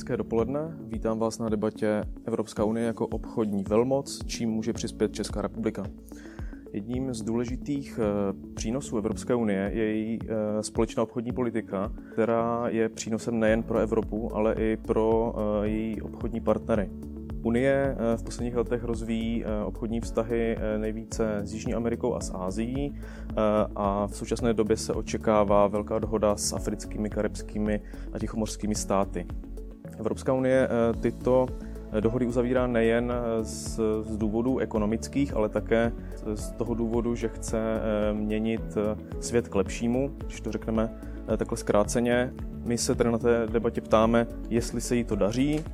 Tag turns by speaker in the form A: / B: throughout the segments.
A: Hezké dopoledne. Vítám vás na debatě Evropská unie jako obchodní velmoc, čím může přispět Česká republika. Jedním z důležitých eh, přínosů Evropské unie je její eh, společná obchodní politika, která je přínosem nejen pro Evropu, ale i pro eh, její obchodní partnery. Unie v posledních letech rozvíjí obchodní vztahy nejvíce s Jižní Amerikou a s Ázií a v současné době se očekává velká dohoda s africkými, karibskými a tichomorskými státy. Evropská unie tyto dohody uzavírá nejen z, z důvodů ekonomických, ale také z toho důvodu, že chce eh, měnit eh, svět k lepšímu, když to řekneme eh, takhle zkráceně. My se tedy na té debatě ptáme, jestli se jí to daří,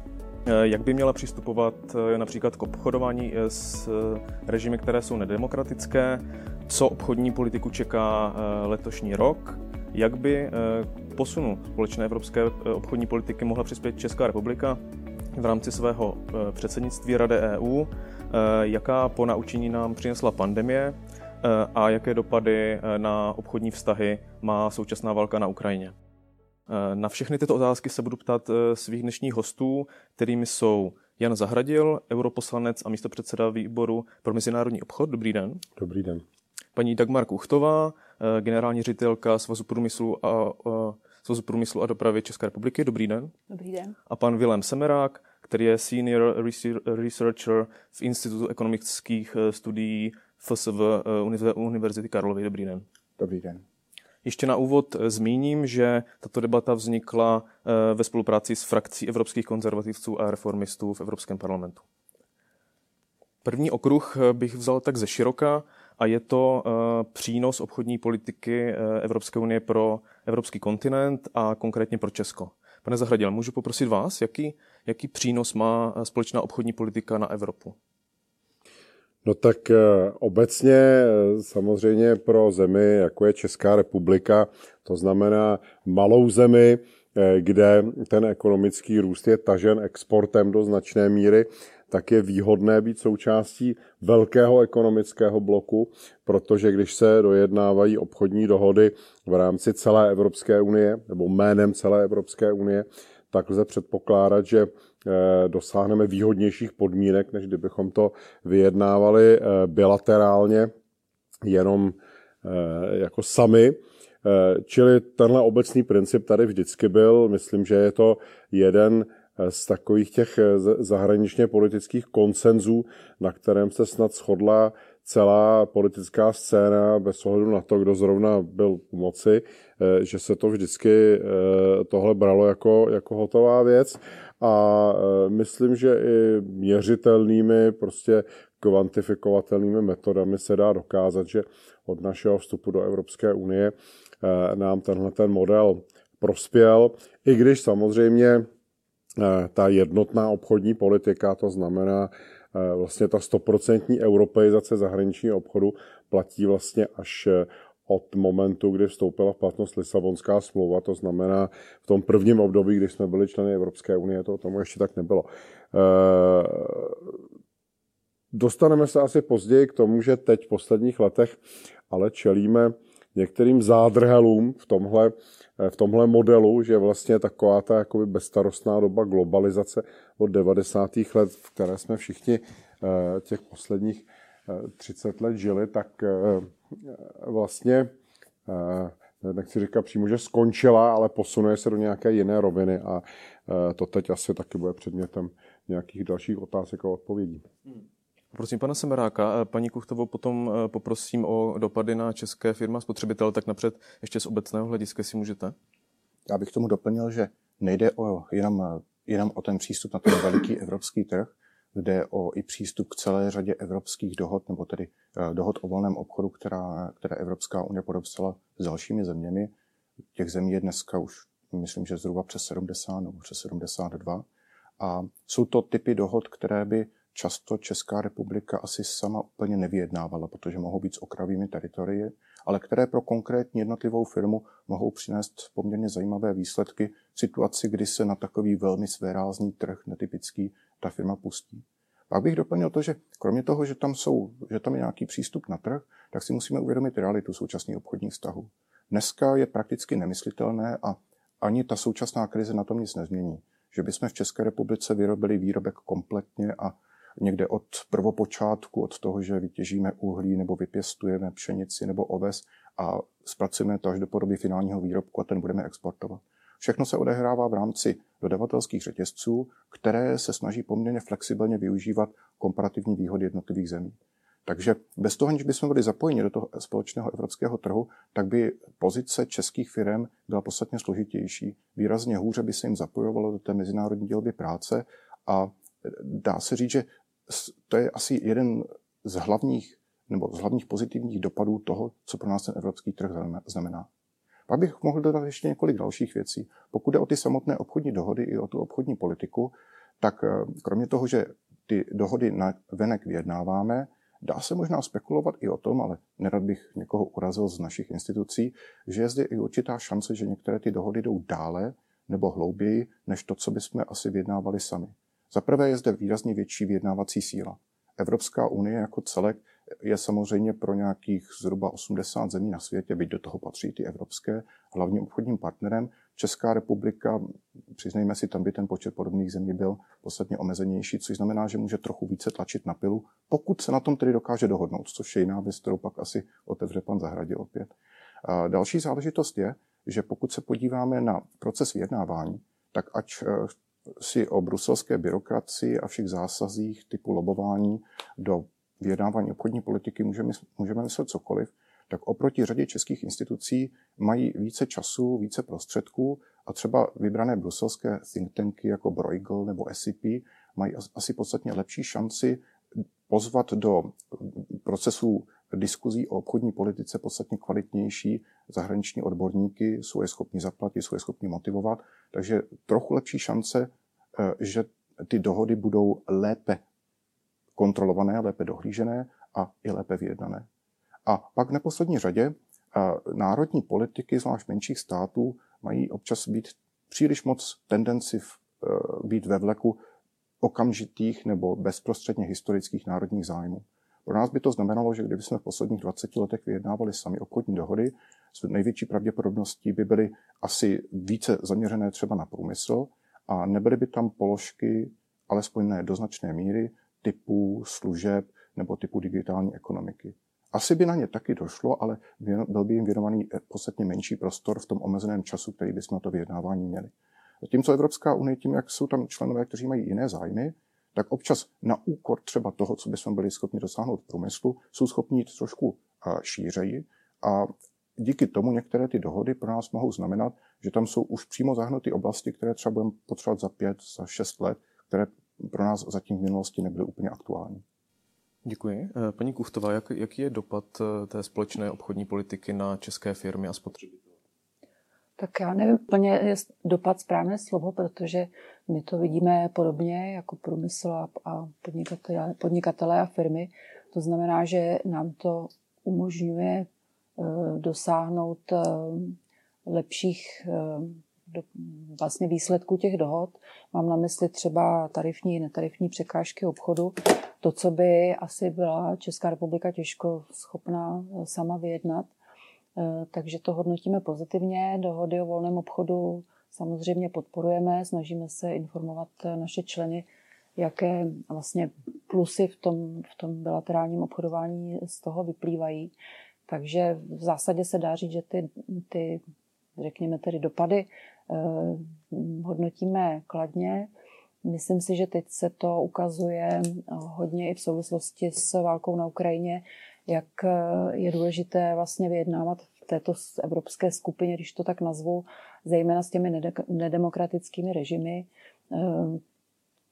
A: jak by měla přistupovat například k obchodování s režimy, které jsou nedemokratické, co obchodní politiku čeká letošní rok, jak by posunu společné evropské obchodní politiky mohla přispět Česká republika v rámci svého eh, předsednictví Rady EU, eh, jaká po naučení nám přinesla pandemie eh, a jaké dopady na obchodní vztahy má současná válka na Ukrajině. Na všechny tyto otázky se budu ptát svých dnešních hostů, kterými jsou Jan Zahradil, europoslanec a místopředseda výboru pro mezinárodní obchod. Dobrý den.
B: Dobrý den.
A: Paní Dagmar Kuchtová, generální ředitelka Svazu průmyslu a, Svazu průmyslu a dopravy České republiky. Dobrý den.
C: Dobrý den.
A: A pan Vilém Semerák, který je senior researcher v Institutu ekonomických eh, studií FSV eh, Univerzity Karlovy. Dobrý den.
B: Dobrý den.
A: Ještě na úvod eh, zmíním, že tato debata vznikla ve spolupráci s frakcí evropských konzervativců a reformistů v Evropském parlamentu. První okruh bych vzal tak ze široka a je to přínos obchodní politiky Evropské unie pro evropský kontinent a konkrétně pro Česko. Pane Zahradil, můžu poprosit vás, jaký, jaký přínos má společná obchodní politika na Evropu?
B: No tak eh, obecně eh, samozřejmě pro zemi, jako je Česká republika, to znamená malou zemi, eh, kde ten ekonomický růst je tažen exportem do značné míry, tak je výhodné být součástí velkého ekonomického bloku, protože když se dojednávají obchodní dohody v rámci celé Evropské unie nebo jménem celé Evropské unie, tak lze předpokládat, že eh, dosáhneme výhodnějších podmínek, než kdybychom to vyjednávali eh, bilaterálně jenom eh, jako sami. Čili tenhle obecný princip tady vždycky byl. Myslím, že je to jeden z takových těch zahraničně politických konsenzů, na kterém se snad shodla celá politická scéna bez ohledu na to, kdo zrovna byl u moci, eh, že se to vždycky eh, tohle bralo jako, jako hotová věc. A eh, myslím, že i měřitelnými, prostě kvantifikovatelnými metodami se dá dokázat, že od našeho vstupu do Evropské unie nám tenhle ten model prospěl, i když samozřejmě ta jednotná obchodní politika, to znamená vlastně ta stoprocentní europeizace zahraničního obchodu platí vlastně až e, od momentu, kdy vstoupila v platnost Lisabonská smlouva, to znamená v tom prvním období, kdy jsme byli členy Evropské unie, to tomu ještě tak nebylo. Dostaneme se asi později k tomu, že teď v posledních letech ale čelíme některým zádrhelům v tomhle, eh, v tomhle modelu, že vlastně taková ta jakoby bezstarostná doba globalizace od 90. let, v které jsme všichni eh, těch posledních 30 eh, let žili, tak vlastně nechci říkat přímo, že skončila, ale posunuje se do nějaké jiné roviny a to teď asi taky bude předmětem nějakých dalších otázek a odpovědí. Hmm.
A: Prosím pana Semeráka, paní Kuchtovou potom eh, poprosím o dopady na české firma spotřebitel, tak napřed ještě z obecného hlediska si můžete.
D: Já bych tomu doplnil, že nejde o, jenom, jenom o ten přístup na ten veliký evropský trh, jde o i přístup k celé řadě evropských dohod, nebo tedy eh, dohod o volném obchodu, která, které Evropská unie podepsala s dalšími zeměmi. Těch zemí je dneska už, myslím, že zhruba přes 70 nebo přes 72. A jsou to typy dohod, které by často Česká republika asi sama úplně nevyjednávala, protože mohou být s okravými teritorie, ale které pro konkrétní jednotlivou firmu mohou přinést poměrně zajímavé výsledky v situaci, kdy se na takový velmi svérázný trh, netypický, ta firma pustí. Pak bych doplnil to, že kromě toho, že tam, jsou, že tam je nějaký přístup na trh, tak si musíme uvědomit realitu současných obchodních vztahů. Dneska je prakticky nemyslitelné a ani ta současná krize na tom nic nezmění že bychom v České republice vyrobili výrobek kompletně a někde od prvopočátku, od toho, že vytěžíme uhlí nebo vypěstujeme pšenici nebo oves a zpracujeme to až do podoby finálního výrobku a ten budeme exportovat. Všechno se odehrává v rámci dodavatelských řetězců, které se snaží poměrně flexibilně využívat komparativní výhody jednotlivých zemí. Takže bez toho, aniž bychom byli zapojeni do toho společného evropského trhu, tak by pozice českých firm byla podstatně složitější. Výrazně hůře by se jim zapojovalo do té mezinárodní dělby práce a dá se říct, že to je asi jeden z hlavních nebo z hlavních pozitivních dopadů toho, co pro nás ten evropský trh znamená. Pak bych mohl dodat ještě několik dalších věcí. Pokud jde o ty samotné obchodní dohody i o tu obchodní politiku, tak eh, kromě toho, že ty dohody na venek vyjednáváme, dá se možná spekulovat i o tom, ale nerad bych někoho urazil z našich institucí, že je zde i určitá šance, že některé ty dohody jdou dále nebo hlouběji, než to, co bychom asi vyjednávali sami. Za prvé je zde výrazně větší vyjednávací síla. Evropská unie jako celek je samozřejmě pro nějakých zhruba 80 zemí na světě, byť do toho patří ty evropské, hlavním obchodním partnerem. Česká republika, přiznejme si, tam by ten počet podobných zemí byl podstatně omezenější, což znamená, že může trochu více tlačit na pilu, pokud se na tom tedy dokáže dohodnout, což je jiná věc, kterou pak asi otevře pan Zahradil opět. A další záležitost je, že pokud se podíváme na proces vyjednávání, tak ať si o bruselské byrokracii a všech zásazích typu lobování do vyjednávání obchodní politiky můžeme, můžeme myslet cokoliv, tak oproti řadě českých institucí mají více času, více prostředků a třeba vybrané bruselské think tanky jako Bruegel nebo SCP mají asi podstatně lepší šanci pozvat do procesů diskuzí o obchodní politice podstatně kvalitnější zahraniční odborníky, jsou je schopni zaplatit, jsou je schopni motivovat, takže trochu lepší šance, eh, že ty dohody budou lépe kontrolované, lépe dohlížené a i lépe vyjednané. A pak v neposlední řadě národní politiky, zvlášť menších států, mají občas být příliš moc tendenci v, e, být ve vleku okamžitých nebo bezprostředně historických národních zájmů. Pro nás by to znamenalo, že kdyby jsme v posledních 20 letech vyjednávali sami obchodní dohody, s největší pravděpodobností by byly asi více zaměřené třeba na průmysl a nebyly by tam položky, alespoň ne do značné míry, typů služeb nebo typu digitální ekonomiky. Asi by na ně taky došlo, ale byl by jim věnovaný eh, podstatně menší prostor v tom omezeném času, který bychom na to vyjednávání měli. Zatímco Evropská unie, tím, jak jsou tam členové, kteří mají jiné zájmy, tak občas na úkor třeba toho, co bychom byli schopni dosáhnout v průmyslu, jsou schopni jít trošku šířeji a díky tomu některé ty dohody pro nás mohou znamenat, že tam jsou už přímo zahnuty oblasti, které třeba budeme potřebovat za pět, za šest let, které pro nás zatím v minulosti nebyly úplně aktuální.
A: Děkuji. Eh, paní Kuftová, jak, jaký je dopad eh, té společné obchodní politiky na české firmy a spotřebitele?
C: Tak já nevím úplně je dopad správné slovo, protože my to vidíme podobně jako průmysl a podnikatele, podnikatele a firmy. To znamená, že nám to umožňuje eh, dosáhnout lepších do, vlastně výsledků těch dohod. Mám na mysli třeba tarifní, netarifní překážky obchodu. To, co by asi byla Česká republika těžko schopná eh, sama vyjednat. Eh, takže to hodnotíme pozitivně. Dohody o volném obchodu samozřejmě podporujeme, snažíme se informovat eh, naše členy, jaké vlastně plusy v tom, v tom bilaterálním obchodování z toho vyplývají. Takže v zásadě se dá říct, že ty, ty řekněme tedy dopady Eh, hodnotíme kladně. Myslím si, že teď se to ukazuje eh, hodně i v souvislosti s válkou na Ukrajině, jak eh, je důležité vlastně vyjednávat této evropské skupině, když to tak nazvu, zejména s těmi nedemokratickými režimy.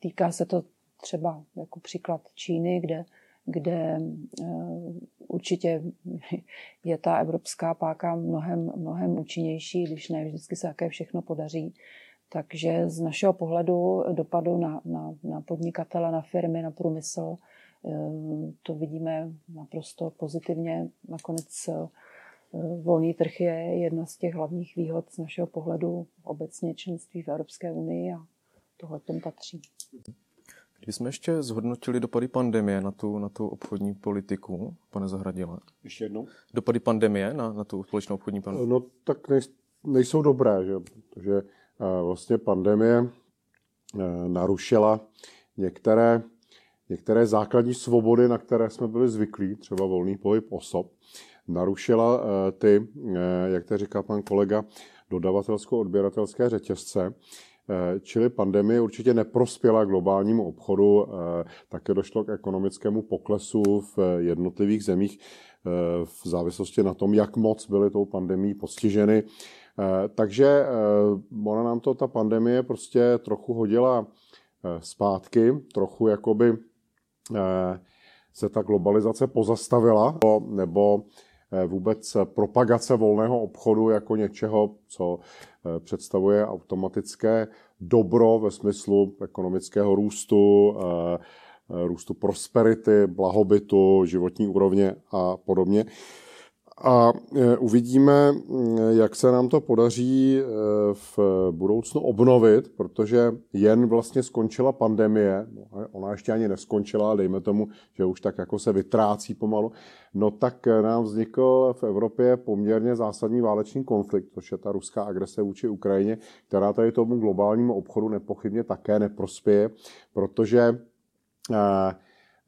C: Týká se to třeba jako příklad Číny, kde kde eh, určitě je ta evropská páka mnohem, mnohem účinnější, když ne vždycky se také všechno podaří. Takže z našeho pohledu dopadu na, na, na podnikatele, na firmy, na průmysl, eh, to vidíme naprosto pozitivně. Nakonec volný trh je jedna z těch hlavních výhod z našeho pohledu obecně členství v Evropské unii a tohle tomu patří.
A: Kdybychom ještě zhodnotili dopady pandemie na tu, na tu obchodní politiku, pane Zahradile.
B: Ještě jednou?
A: Dopady pandemie na, na tu společnou obchodní politiku.
B: No tak nej, nejsou dobré, že? protože vlastně pandemie narušila některé, některé základní svobody, na které jsme byli zvyklí, třeba volný pohyb osob, narušila ty, jak to říká pan kolega, dodavatelsko-odběratelské řetězce, Čili pandemie určitě neprospěla globálnímu obchodu, také došlo k ekonomickému poklesu v jednotlivých zemích v závislosti na tom, jak moc byly tou pandemí postiženy. Takže ona nám to, ta pandemie prostě trochu hodila zpátky, trochu jakoby se ta globalizace pozastavila, nebo Eh, vůbec propagace volného obchodu jako něčeho, co eh, představuje automatické dobro ve smyslu ekonomického růstu, eh, růstu prosperity, blahobytu, životní úrovně a podobně a e, uvidíme, jak se nám to podaří e, v budoucnu obnovit, protože jen vlastně skončila pandemie, no, ona ještě ani neskončila, dejme tomu, že už tak jako se vytrácí pomalu, no tak nám vznikl v Evropě poměrně zásadní válečný konflikt, což je ta ruská agrese vůči Ukrajině, která tady tomu globálnímu obchodu nepochybně také neprospěje, protože Eh,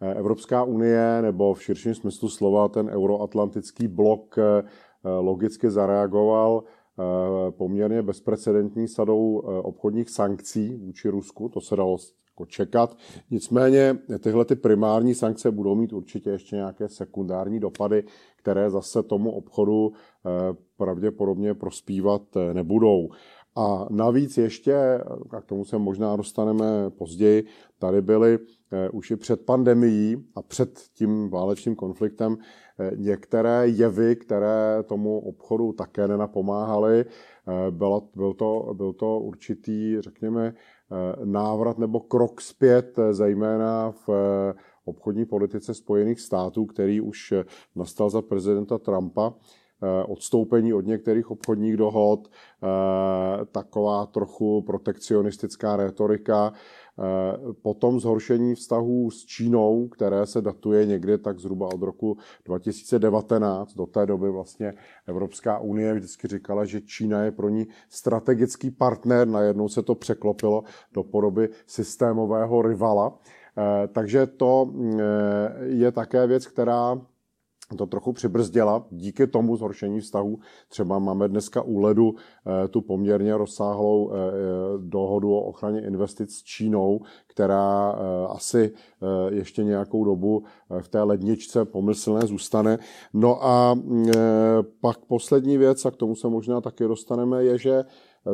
B: Evropská unie nebo v širším smyslu slova ten euroatlantický blok eh, logicky zareagoval eh, poměrně bezprecedentní sadou obchodních sankcí vůči Rusku. To se dalo jako čekat. Nicméně tyhle ty primární sankce budou mít určitě ještě nějaké sekundární dopady, které zase tomu obchodu pravděpodobně prospívat nebudou. A navíc ještě, a k tomu se možná dostaneme později, tady byly eh, už i před pandemií a před tím válečným konfliktem eh, některé jevy, které tomu obchodu také nenapomáhaly. Eh, byl, byl, to, byl to určitý, řekněme, návrat nebo krok zpět, zejména v obchodní politice Spojených států, který už nastal za prezidenta Trumpa odstoupení od některých obchodních dohod, eh, taková trochu protekcionistická retorika, eh, potom zhoršení vztahů s Čínou, které se datuje někdy tak zhruba od roku 2019. Do té doby vlastně Evropská unie vždycky říkala, že Čína je pro ní strategický partner, najednou se to překlopilo do podoby systémového rivala. Takže to je také věc, která to trochu přibrzdila díky tomu zhoršení vztahu. Třeba máme dneska u ledu eh, tu poměrně rozsáhlou eh, eh, dohodu o ochraně investic s Čínou, která asi ještě nějakou dobu v té ledničce pomyslné zůstane. No a pak poslední věc, a k tomu se možná taky dostaneme, je, že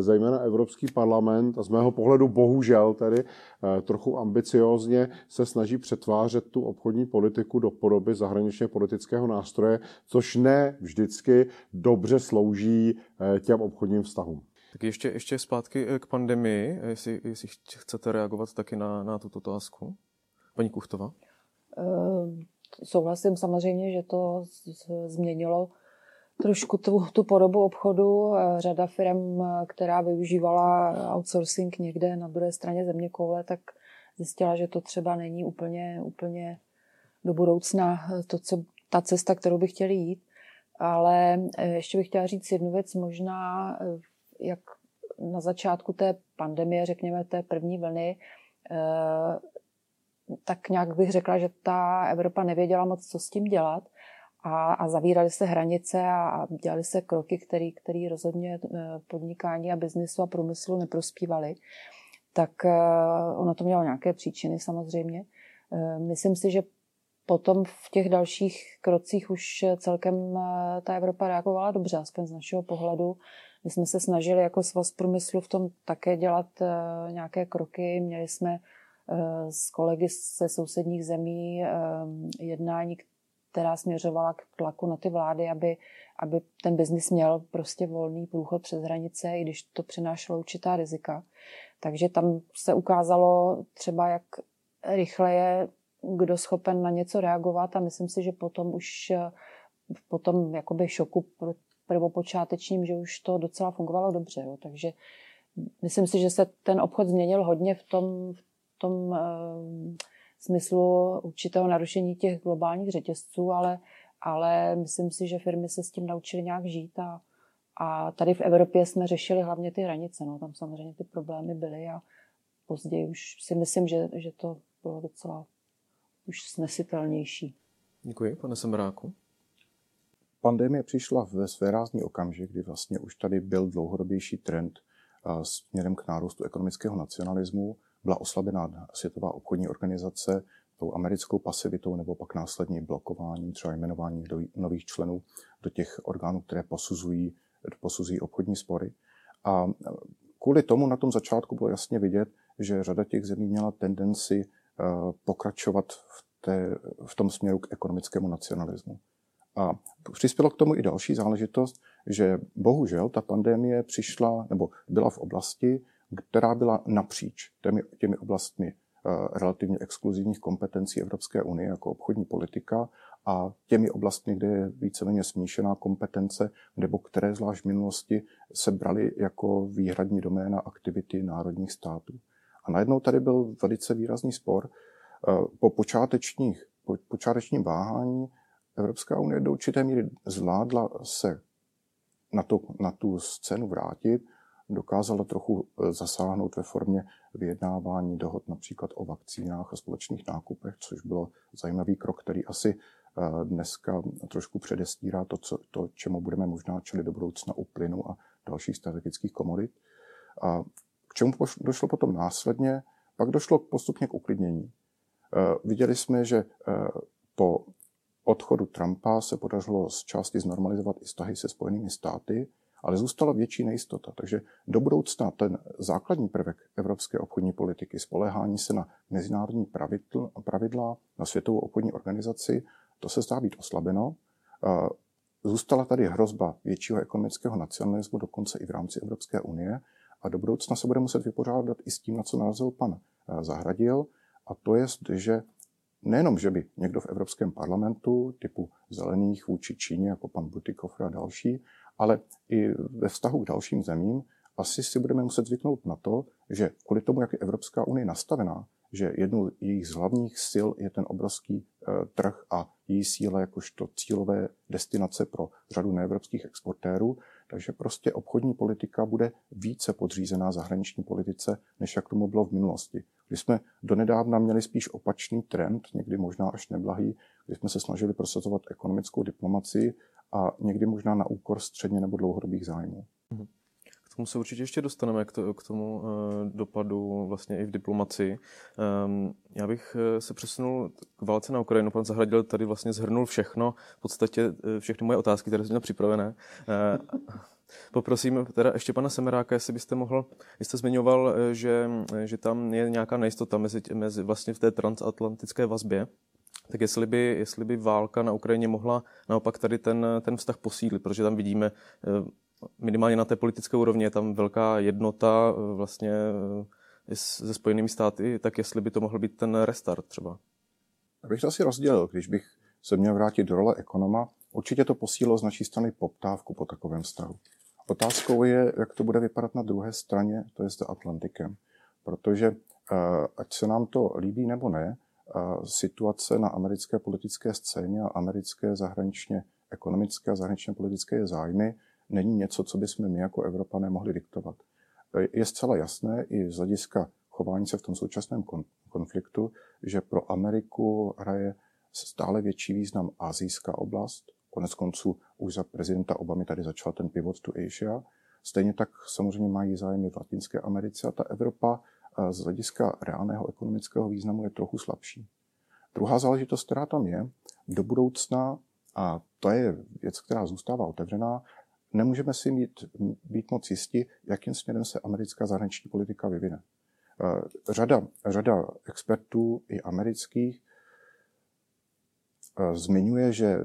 B: zejména Evropský parlament a z mého pohledu bohužel tedy eh, trochu ambiciozně se snaží přetvářet tu obchodní politiku do podoby zahraničně politického nástroje, což ne vždycky dobře slouží eh, těm obchodním vztahům.
A: Tak ještě, ještě zpátky eh, k pandemii, jestli, jestli chcete reagovat taky na, na tuto otázku. Paní Kuchtova?
C: Souhlasím samozřejmě, že to změnilo trošku tu, tu podobu obchodu. Eh, řada firm, eh, která využívala outsourcing někde na druhé straně země koule, tak zjistila, že to třeba není úplně, úplně do budoucna eh, to, co, ta cesta, kterou by chtěli jít. Ale ještě bych chtěla říct jednu věc, možná jak na začátku té pandemie, řekněme té první vlny, tak nějak bych řekla, že ta Evropa nevěděla moc, co s tím dělat a, a zavíraly se hranice a, a dělaly se kroky, které rozhodně eh, podnikání a biznesu a průmyslu neprospívaly. Tak uh, ono to mělo nějaké příčiny samozřejmě. Uh, myslím si, že potom v těch dalších krocích už celkem ta Evropa reagovala dobře, aspoň z našeho pohledu. My jsme se snažili jako svaz průmyslu v tom také dělat nějaké kroky. Měli jsme s kolegy ze sousedních zemí jednání, která směřovala k tlaku na ty vlády, aby, aby ten biznis měl prostě volný průchod přes hranice, i když to přinášelo určitá rizika. Takže tam se ukázalo třeba, jak rychle je kdo schopen na něco reagovat a myslím si, že potom už po tom jakoby šoku prvopočátečním, že už to docela fungovalo dobře. Jo. Takže myslím si, že se ten obchod změnil hodně v tom, v tom eh, smyslu určitého narušení těch globálních řetězců, ale, ale myslím si, že firmy se s tím naučily nějak žít a, a tady v Evropě jsme řešili hlavně ty hranice. No. Tam samozřejmě ty problémy byly a později už si myslím, že, že to bylo docela už snesitelnější.
A: Děkuji, pane Semráku.
D: Pandemie přišla ve své rázný okamžik, kdy vlastně už tady byl dlouhodobější trend směrem k nárůstu ekonomického nacionalismu. Byla oslabená Světová obchodní organizace tou americkou pasivitou nebo pak následně blokováním, třeba jmenováním nových členů do těch orgánů, které posuzují, posuzují obchodní spory. A kvůli tomu na tom začátku bylo jasně vidět, že řada těch zemí měla tendenci eh, pokračovat v, té, v tom směru k ekonomickému nacionalismu. A přispělo k tomu i další záležitost, že bohužel ta pandemie přišla nebo byla v oblasti, která byla napříč těmi, těmi oblastmi eh, relativně exkluzivních kompetencí Evropské unie jako obchodní politika a těmi oblastmi, kde je víceméně smíšená kompetence, nebo které zvlášť v minulosti se brali jako výhradní doména aktivity národních států. A najednou tady byl velice výrazný spor. Eh, po počátečních, po počátečním váhání Evropská unie do určité míry zvládla se na, to, na tu scénu vrátit, dokázala trochu eh, zasáhnout ve formě vyjednávání dohod například o vakcínách a společných nákupech, což bylo zajímavý krok, který asi eh, dneska trošku předestírá to, co, to čemu budeme možná čelit do budoucna u plynu a dalších strategických komodit. A k čemu došlo potom následně? Pak došlo postupně k uklidnění. Eh, viděli jsme, že po odchodu Trumpa se podařilo z části znormalizovat i vztahy se Spojenými státy, ale zůstala větší nejistota. Takže do budoucna ten základní prvek evropské obchodní politiky, spolehání se na mezinárodní pravidla, na světovou obchodní organizaci, to se zdá být oslabeno. Zůstala tady hrozba většího ekonomického nacionalismu, dokonce i v rámci Evropské unie. A do budoucna se bude muset vypořádat i s tím, na co narazil pan Zahradil, a to je, že nejenom, že by někdo v Evropském parlamentu typu zelených vůči Číně, jako pan Butikov a další, ale i ve vztahu k dalším zemím asi si budeme muset zvyknout na to, že kvůli tomu, jak je Evropská unie nastavená, že jednou jejich z hlavních sil je ten obrovský eh, trh a její síla jakožto cílové destinace pro řadu neevropských exportérů, takže prostě obchodní politika bude více podřízená zahraniční politice, než jak tomu bylo v minulosti. Kdy jsme donedávna měli spíš opačný trend, někdy možná až neblahý, kdy jsme se snažili prosazovat ekonomickou diplomaci a někdy možná na úkor středně nebo dlouhodobých zájmů.
A: Mhm. K tomu se určitě ještě dostaneme, k, to, k tomu uh, dopadu vlastně i v diplomaci. Um, já bych uh, se přesunul k válce na Ukrajinu. Pan Zahradil tady vlastně zhrnul všechno, v podstatě uh, všechny moje otázky, které jsem měl připravené. Poprosím teda ještě pana Semeráka, jestli byste mohl, jste zmiňoval, že, že tam je nějaká nejistota mezi, mezi vlastně v té transatlantické vazbě. Tak jestli by, jestli by válka na Ukrajině mohla naopak tady ten, ten vztah posílit, protože tam vidíme eh, minimálně na té politické úrovni je tam velká jednota eh, vlastně eh, se Spojenými státy, tak jestli by to mohl být ten restart třeba.
D: Abych to asi rozdělil, když bych se měl vrátit do role ekonoma, určitě to posílilo z naší strany poptávku po takovém vztahu. Otázkou je, jak to bude vypadat na druhé straně, to je Atlantikem. Protože ať se nám to líbí nebo ne, situace na americké politické scéně a americké zahraničně ekonomické a zahraničně politické zájmy není něco, co bychom my jako Evropané mohli diktovat. Je zcela jasné i z hlediska chování se v tom současném konfliktu, že pro Ameriku hraje stále větší význam azijská oblast. Konec konců už za prezidenta Obamy tady začal ten pivot to Asia. Stejně tak samozřejmě mají zájmy v Latinské Americe a ta Evropa z hlediska reálného ekonomického významu je trochu slabší. Druhá záležitost, která tam je, do budoucna, a to je věc, která zůstává otevřená, nemůžeme si mít, být moc jisti, jakým směrem se americká zahraniční politika vyvine. Řada, řada expertů i amerických zmiňuje, že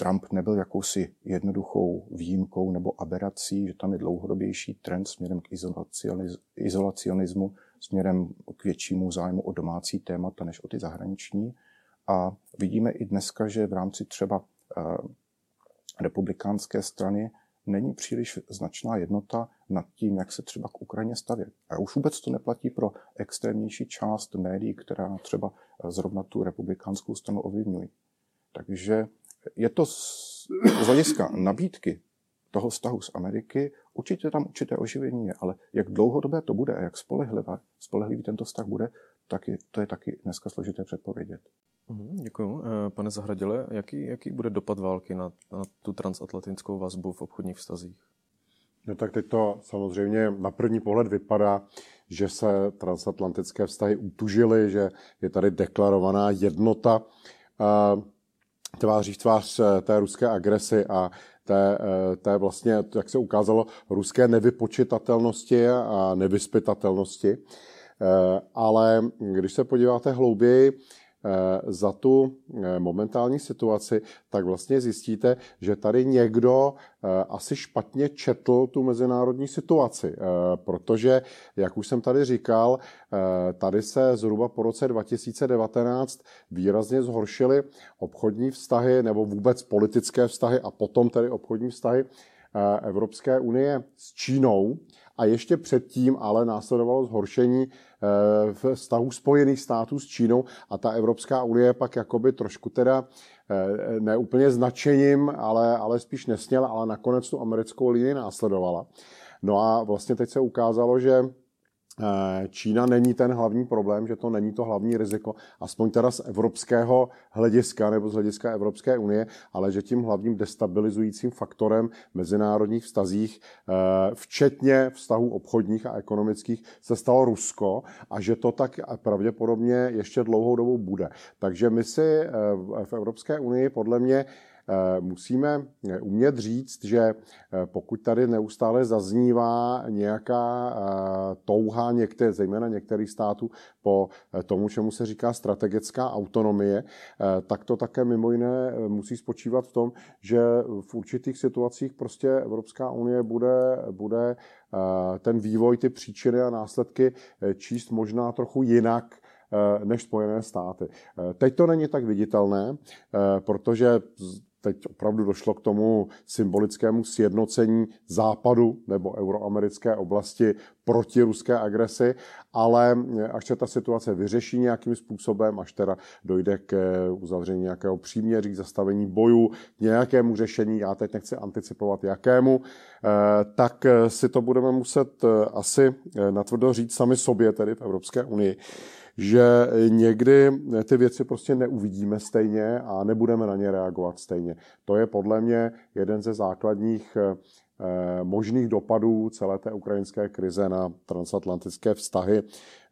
D: Trump nebyl jakousi jednoduchou výjimkou nebo aberací, že tam je dlouhodobější trend směrem k izolacionismu, směrem k většímu zájmu o domácí témata než o ty zahraniční. A vidíme i dneska, že v rámci třeba eh, republikánské strany není příliš značná jednota nad tím, jak se třeba k Ukrajině stavět. A už vůbec to neplatí pro extrémnější část médií, která třeba zrovna tu republikánskou stranu ovlivňují. Takže je to z hlediska nabídky toho vztahu z Ameriky určitě tam určité oživení je, ale jak dlouhodobé to bude a jak spolehlivé, spolehlivý tento vztah bude, tak je, to je taky dneska složité předpovědět.
A: Mhm, Děkuji. Eh, pane Zahradile, jaký, jaký bude dopad války na, na tu transatlantickou vazbu v obchodních vztazích?
B: No tak teď to samozřejmě na první pohled vypadá, že se transatlantické vztahy utužily, že je tady deklarovaná jednota tváří v tvář eh, té ruské agresi a té, eh, té vlastně, jak se ukázalo, ruské nevypočitatelnosti a nevyspytatelnosti. Eh, ale když se podíváte hlouběji, za tu eh, momentální situaci, tak vlastně zjistíte, že tady někdo eh, asi špatně četl tu mezinárodní situaci, protože, jak už jsem tady říkal, tady se zhruba po roce 2019 výrazně zhoršily obchodní vztahy nebo vůbec politické vztahy a potom tedy obchodní vztahy Evropské unie s Čínou a ještě předtím ale následovalo zhoršení eh, v vztahu Spojených států s Čínou a ta Evropská unie pak jakoby trošku teda eh, neúplně značením, ale, ale spíš nesněla, ale nakonec tu americkou linii následovala. No a vlastně teď se ukázalo, že Čína není ten hlavní problém, že to není to hlavní riziko, aspoň teda z evropského hlediska nebo z hlediska Evropské unie, ale že tím hlavním destabilizujícím faktorem mezinárodních vztazích, eh, včetně vztahů obchodních a ekonomických, se stalo Rusko a že to tak pravděpodobně ještě dlouhou dobu bude. Takže my si eh, v Evropské unii podle mě Eh, musíme eh, umět říct, že eh, pokud tady neustále zaznívá nějaká touha některé, zejména některých států po tomu, čemu se říká strategická autonomie, tak to také mimo jiné musí spočívat v tom, že v určitých situacích prostě Evropská unie bude, bude ten vývoj, ty příčiny a následky číst možná trochu jinak, než Spojené státy. Teď to není tak viditelné, protože teď opravdu došlo k tomu symbolickému sjednocení západu nebo euroamerické oblasti proti ruské agresi, ale až se ta situace vyřeší nějakým způsobem, až teda dojde k uzavření nějakého příměří, zastavení bojů, nějakému řešení, já teď nechci anticipovat jakému, eh, tak si to budeme muset eh, asi eh, natvrdo říct sami sobě, tedy v Evropské unii že někdy ty věci prostě neuvidíme stejně a nebudeme na ně reagovat stejně. To je podle mě jeden ze základních eh, možných dopadů celé té ukrajinské krize na transatlantické vztahy,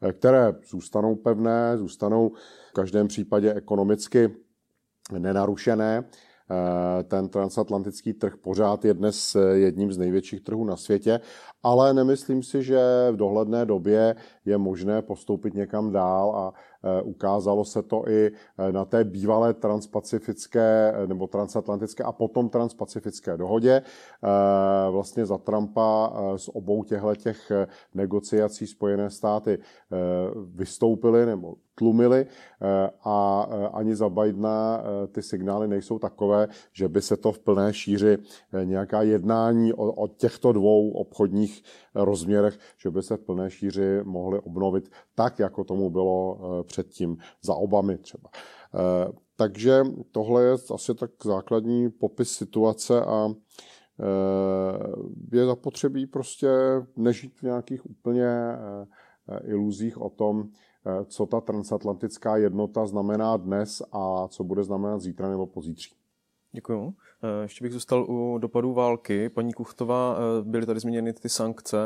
B: eh, které zůstanou pevné, zůstanou v každém případě ekonomicky nenarušené, ten transatlantický trh pořád je dnes eh, jedním z největších trhů na světě, ale nemyslím si, že v dohledné době je možné postoupit někam dál a eh, ukázalo se to i na té bývalé transpacifické nebo transatlantické a potom transpacifické dohodě. Vlastně za Trumpa z obou těchto těch negociací Spojené státy vystoupily nebo tlumili eh, a eh, ani za Bidena eh, ty signály nejsou takové, že by se to v plné šíři nějaká jednání o, o těchto dvou obchodních rozměrech, že by se v plné šíři mohly obnovit tak, jako tomu bylo předtím za Obamy třeba. Takže tohle je asi tak základní popis situace a je zapotřebí prostě nežít v nějakých úplně iluzích o tom, co ta transatlantická jednota znamená dnes a co bude znamenat zítra nebo pozítří.
A: Děkuji. Eh, ještě bych zůstal u dopadů války. Paní Kuchtová, eh, byly tady zmíněny ty sankce,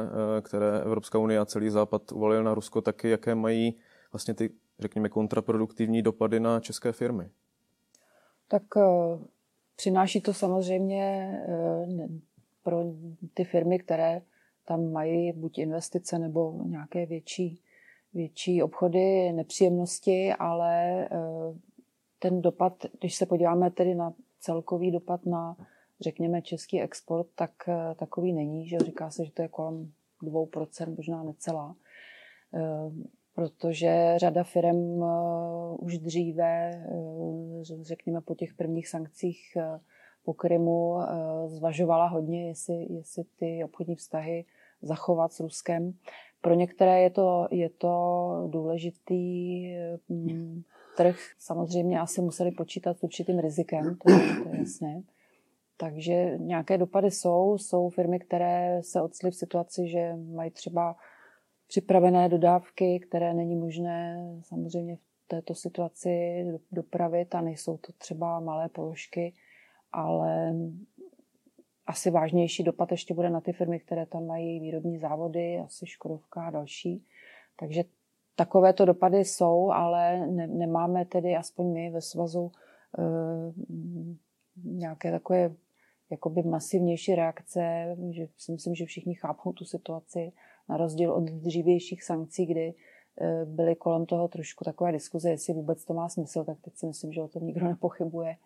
A: které Evropská unie a celý Západ uvalil na Rusko, taky jaké mají vlastně ty, řekněme, kontraproduktivní dopady na české firmy?
C: Tak přináší to samozřejmě pro ty firmy, které tam mají buď investice nebo nějaké větší větší obchody, nepříjemnosti, ale eh, ten dopad, když se podíváme tedy na celkový dopad na, řekněme, český export, tak eh, takový není, že říká se, že to je kolem 2%, možná necelá, eh, protože řada firm už dříve, řekněme, po těch prvních sankcích po Krymu zvažovala hodně, jestli, jestli ty obchodní vztahy zachovat s Ruskem. Pro některé je to, je to důležitý mm, trh. Samozřejmě asi museli počítat s určitým rizikem, to je, to je jasné. takže nějaké dopady jsou. Jsou firmy, které se ocitly v situaci, že mají třeba připravené dodávky, které není možné samozřejmě v této situaci dopravit a nejsou to třeba malé položky, ale asi vážnější dopad ještě bude na ty firmy, které tam mají výrobní závody, asi Škodovka a další. Takže takovéto dopady jsou, ale ne, nemáme tedy aspoň my ve svazu e, nějaké takové jakoby masivnější reakce, že si myslím, že všichni chápou tu situaci, na rozdíl od dřívějších sankcí, kdy eh, byly kolem toho trošku takové diskuze, jestli vůbec to má smysl, tak teď si myslím, že o tom nikdo nepochybuje,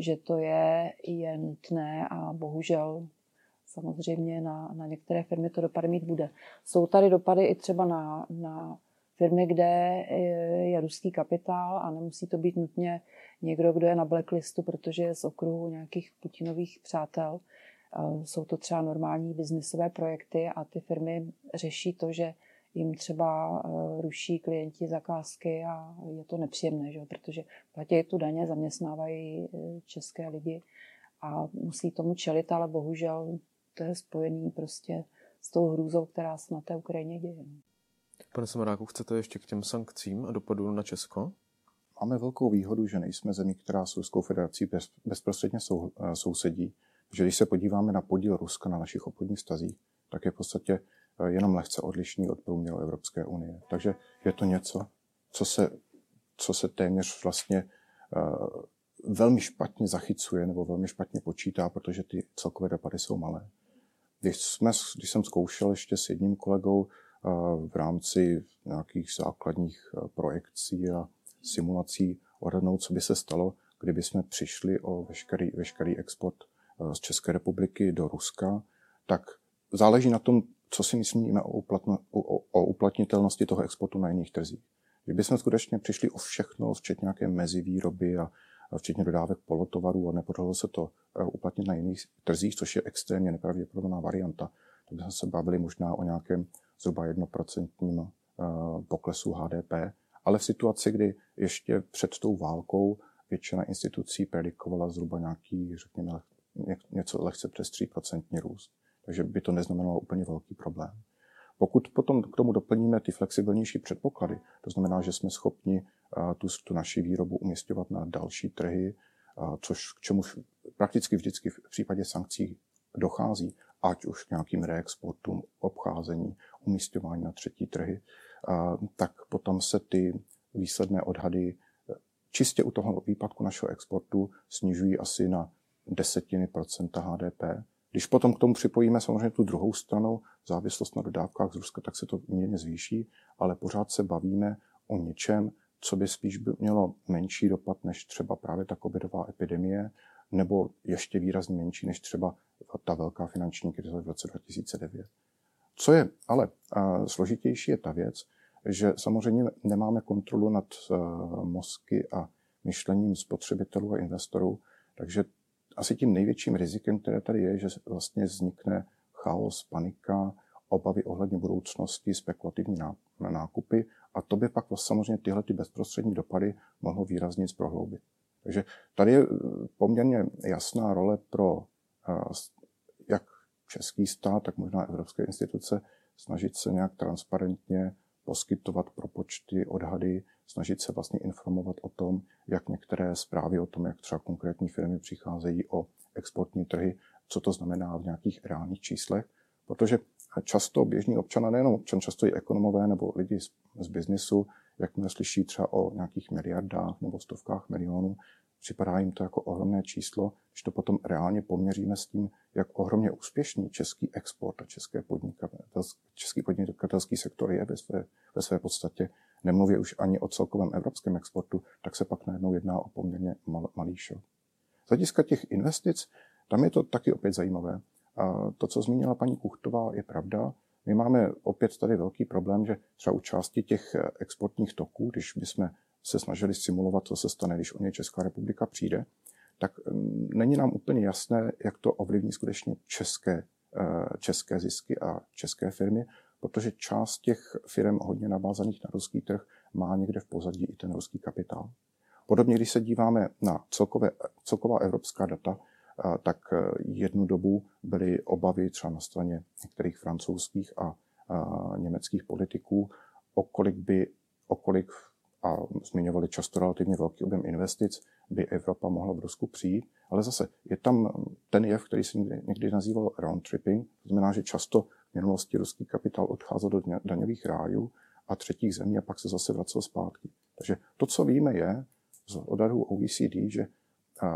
C: že to je, je nutné a bohužel samozřejmě na, na některé firmy to dopady mít bude. Jsou tady dopady i třeba na, na firmy, kde je ruský kapitál a nemusí to být nutně někdo, kdo je na blacklistu, protože je z okruhu nějakých Putinových přátel. Jsou to třeba normální biznisové projekty a ty firmy řeší to, že jim třeba e, ruší klienti zakázky a je to nepříjemné, že? protože platí tu daně, zaměstnávají e, české lidi a musí tomu čelit, ale bohužel to je spojený prostě s tou hrůzou, která se na té Ukrajině děje.
A: Pane Samaráku, chcete ještě k těm sankcím a dopadu na Česko?
D: Máme velkou výhodu, že nejsme zemí, která s Ruskou federací bez, bezprostředně sou, eh, sousedí. Že když se podíváme na podíl Ruska na našich obchodních stazích, tak je v podstatě eh, jenom lehce odlišný od průměru Evropské unie. Takže je to něco, co se, co se téměř vlastně uh, velmi špatně zachycuje nebo velmi špatně počítá, protože ty celkové dopady jsou malé. Když, jsme, když jsem zkoušel ještě s jedním kolegou v rámci nějakých základních projekcí a simulací odhadnout, co by se stalo, kdyby jsme přišli o veškerý, veškerý export z České republiky do Ruska, tak záleží na tom, co si myslíme o, uplatno, o, o uplatnitelnosti toho exportu na jiných trzích. Kdybychom skutečně přišli o všechno, včetně nějaké mezivýroby a, včetně dodávek polotovarů a nepodařilo se to uplatnit na jiných trzích, což je extrémně nepravděpodobná varianta, tak bychom se bavili možná o nějakém zhruba jednoprocentním eh, poklesu HDP, ale v situaci, kdy ještě před tou válkou většina institucí predikovala zhruba nějaký, řekněme, něco lehce přes 3% růst. Takže by to neznamenalo úplně velký problém. Pokud potom k tomu doplníme ty flexibilnější předpoklady, to znamená, že jsme schopni eh, tu, tu naši výrobu umistovat na další trhy, eh, což k čemu prakticky vždycky v případě sankcí dochází, ať už k nějakým reexportům, obcházení, umístování na třetí trhy, tak potom se ty výsledné odhady eh, čistě u toho výpadku našeho exportu snižují asi na desetiny procenta HDP. Když potom k tomu připojíme samozřejmě tu druhou stranu, závislost na dodávkách z Ruska, tak se to mírně zvýší, ale pořád se bavíme o něčem, co by spíš by mělo menší dopad než třeba právě ta covidová epidemie, nebo ještě výrazně menší než třeba ta velká finanční krize v roce 2009. Co je ale složitější, je ta věc, že samozřejmě nemáme kontrolu nad e, mozky a myšlením spotřebitelů a investorů, takže asi tím největším rizikem, které tady je, že vlastně vznikne chaos, panika, obavy ohledně budoucnosti, spekulativní nákupy a to by pak samozřejmě tyhle ty bezprostřední dopady mohlo výrazně prohloubit. Takže tady je e, poměrně jasná role pro e, jak český stát, tak možná evropské instituce snažit se nějak transparentně poskytovat propočty, odhady, snažit se vlastně informovat o tom, jak některé zprávy o tom, jak třeba konkrétní firmy přicházejí o exportní trhy, co to znamená v nějakých reálných číslech, protože často běžný občan, a nejenom občan, často i ekonomové nebo lidi z, z biznisu, jakmile slyší třeba o nějakých miliardách nebo stovkách milionů, Připadá jim to jako ohromné číslo, když to potom reálně poměříme s tím, jak ohromně úspěšný český export a české český podnikatelský sektor je ve své, ve své podstatě. Nemluvě už ani o celkovém evropském exportu, tak se pak najednou jedná o poměrně mal, malý šok. Z hlediska těch investic, tam je to taky opět zajímavé. A to, co zmínila paní Kuchtová, je pravda. My máme opět tady velký problém, že třeba u části těch exportních toků, když bychom se snažili simulovat, co se stane, když o ně Česká republika přijde, tak mm, není nám úplně jasné, jak to ovlivní skutečně české, eh, české zisky a české firmy, protože část těch firm hodně navázaných na ruský trh má někde v pozadí i ten ruský kapitál. Podobně, když se díváme na celkové, celková evropská data, tak jednu dobu byly obavy třeba na straně některých francouzských a německých politiků, o kolik by, o kolik, a zmiňovali často relativně velký objem investic, by Evropa mohla v Rusku přijít. Ale zase je tam ten jev, který se někdy, někdy nazýval round tripping, to znamená, že často minulosti ruský kapitál odcházel do daňových rájů a třetích zemí a pak se zase vracel zpátky. Takže to, co víme, je z odhadů OECD, že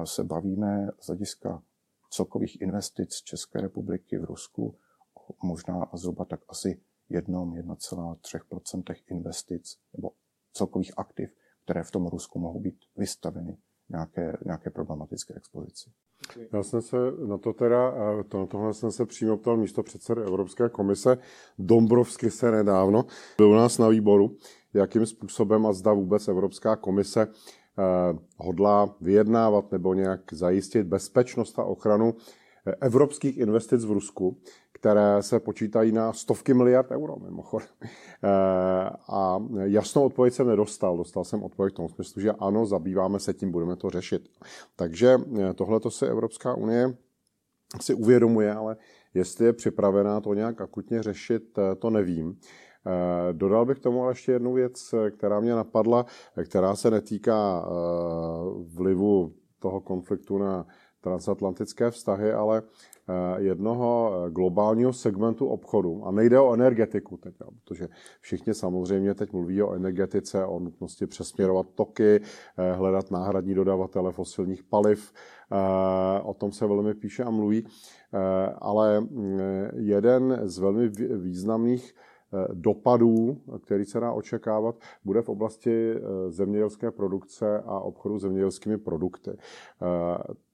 D: se bavíme z hlediska celkových investic České republiky v Rusku možná zhruba tak asi jednom 1,3% investic nebo celkových aktiv, které v tom Rusku mohou být vystaveny nějaké, nějaké problematické expozici.
B: Já jsem se na to teda, to, na tohle jsem se přímo ptal místo předsedy Evropské komise. Dombrovsky se nedávno byl u nás na výboru, jakým způsobem a zda vůbec Evropská komise eh, hodlá vyjednávat nebo nějak zajistit bezpečnost a ochranu eh, evropských investic v Rusku, které se počítají na stovky miliard euro, mimochodem. Eh, a jasnou odpověď jsem nedostal. Dostal jsem odpověď v tom smyslu, že ano, zabýváme se tím, budeme to řešit. Takže eh, tohle to si Evropská unie si uvědomuje, ale jestli je připravená to nějak akutně řešit, eh, to nevím. Dodal bych tomu ale ještě jednu věc, která mě napadla, která se netýká vlivu toho konfliktu na transatlantické vztahy, ale jednoho eh, globálního segmentu obchodu. A nejde o energetiku teď, protože všichni samozřejmě teď mluví o energetice, o nutnosti přesměrovat toky, eh, hledat náhradní dodavatele fosilních paliv. O tom se velmi píše a mluví. Ale mm, jeden z velmi významných dopadů, který se dá očekávat, bude v oblasti zemědělské produkce a obchodu zemědělskými produkty.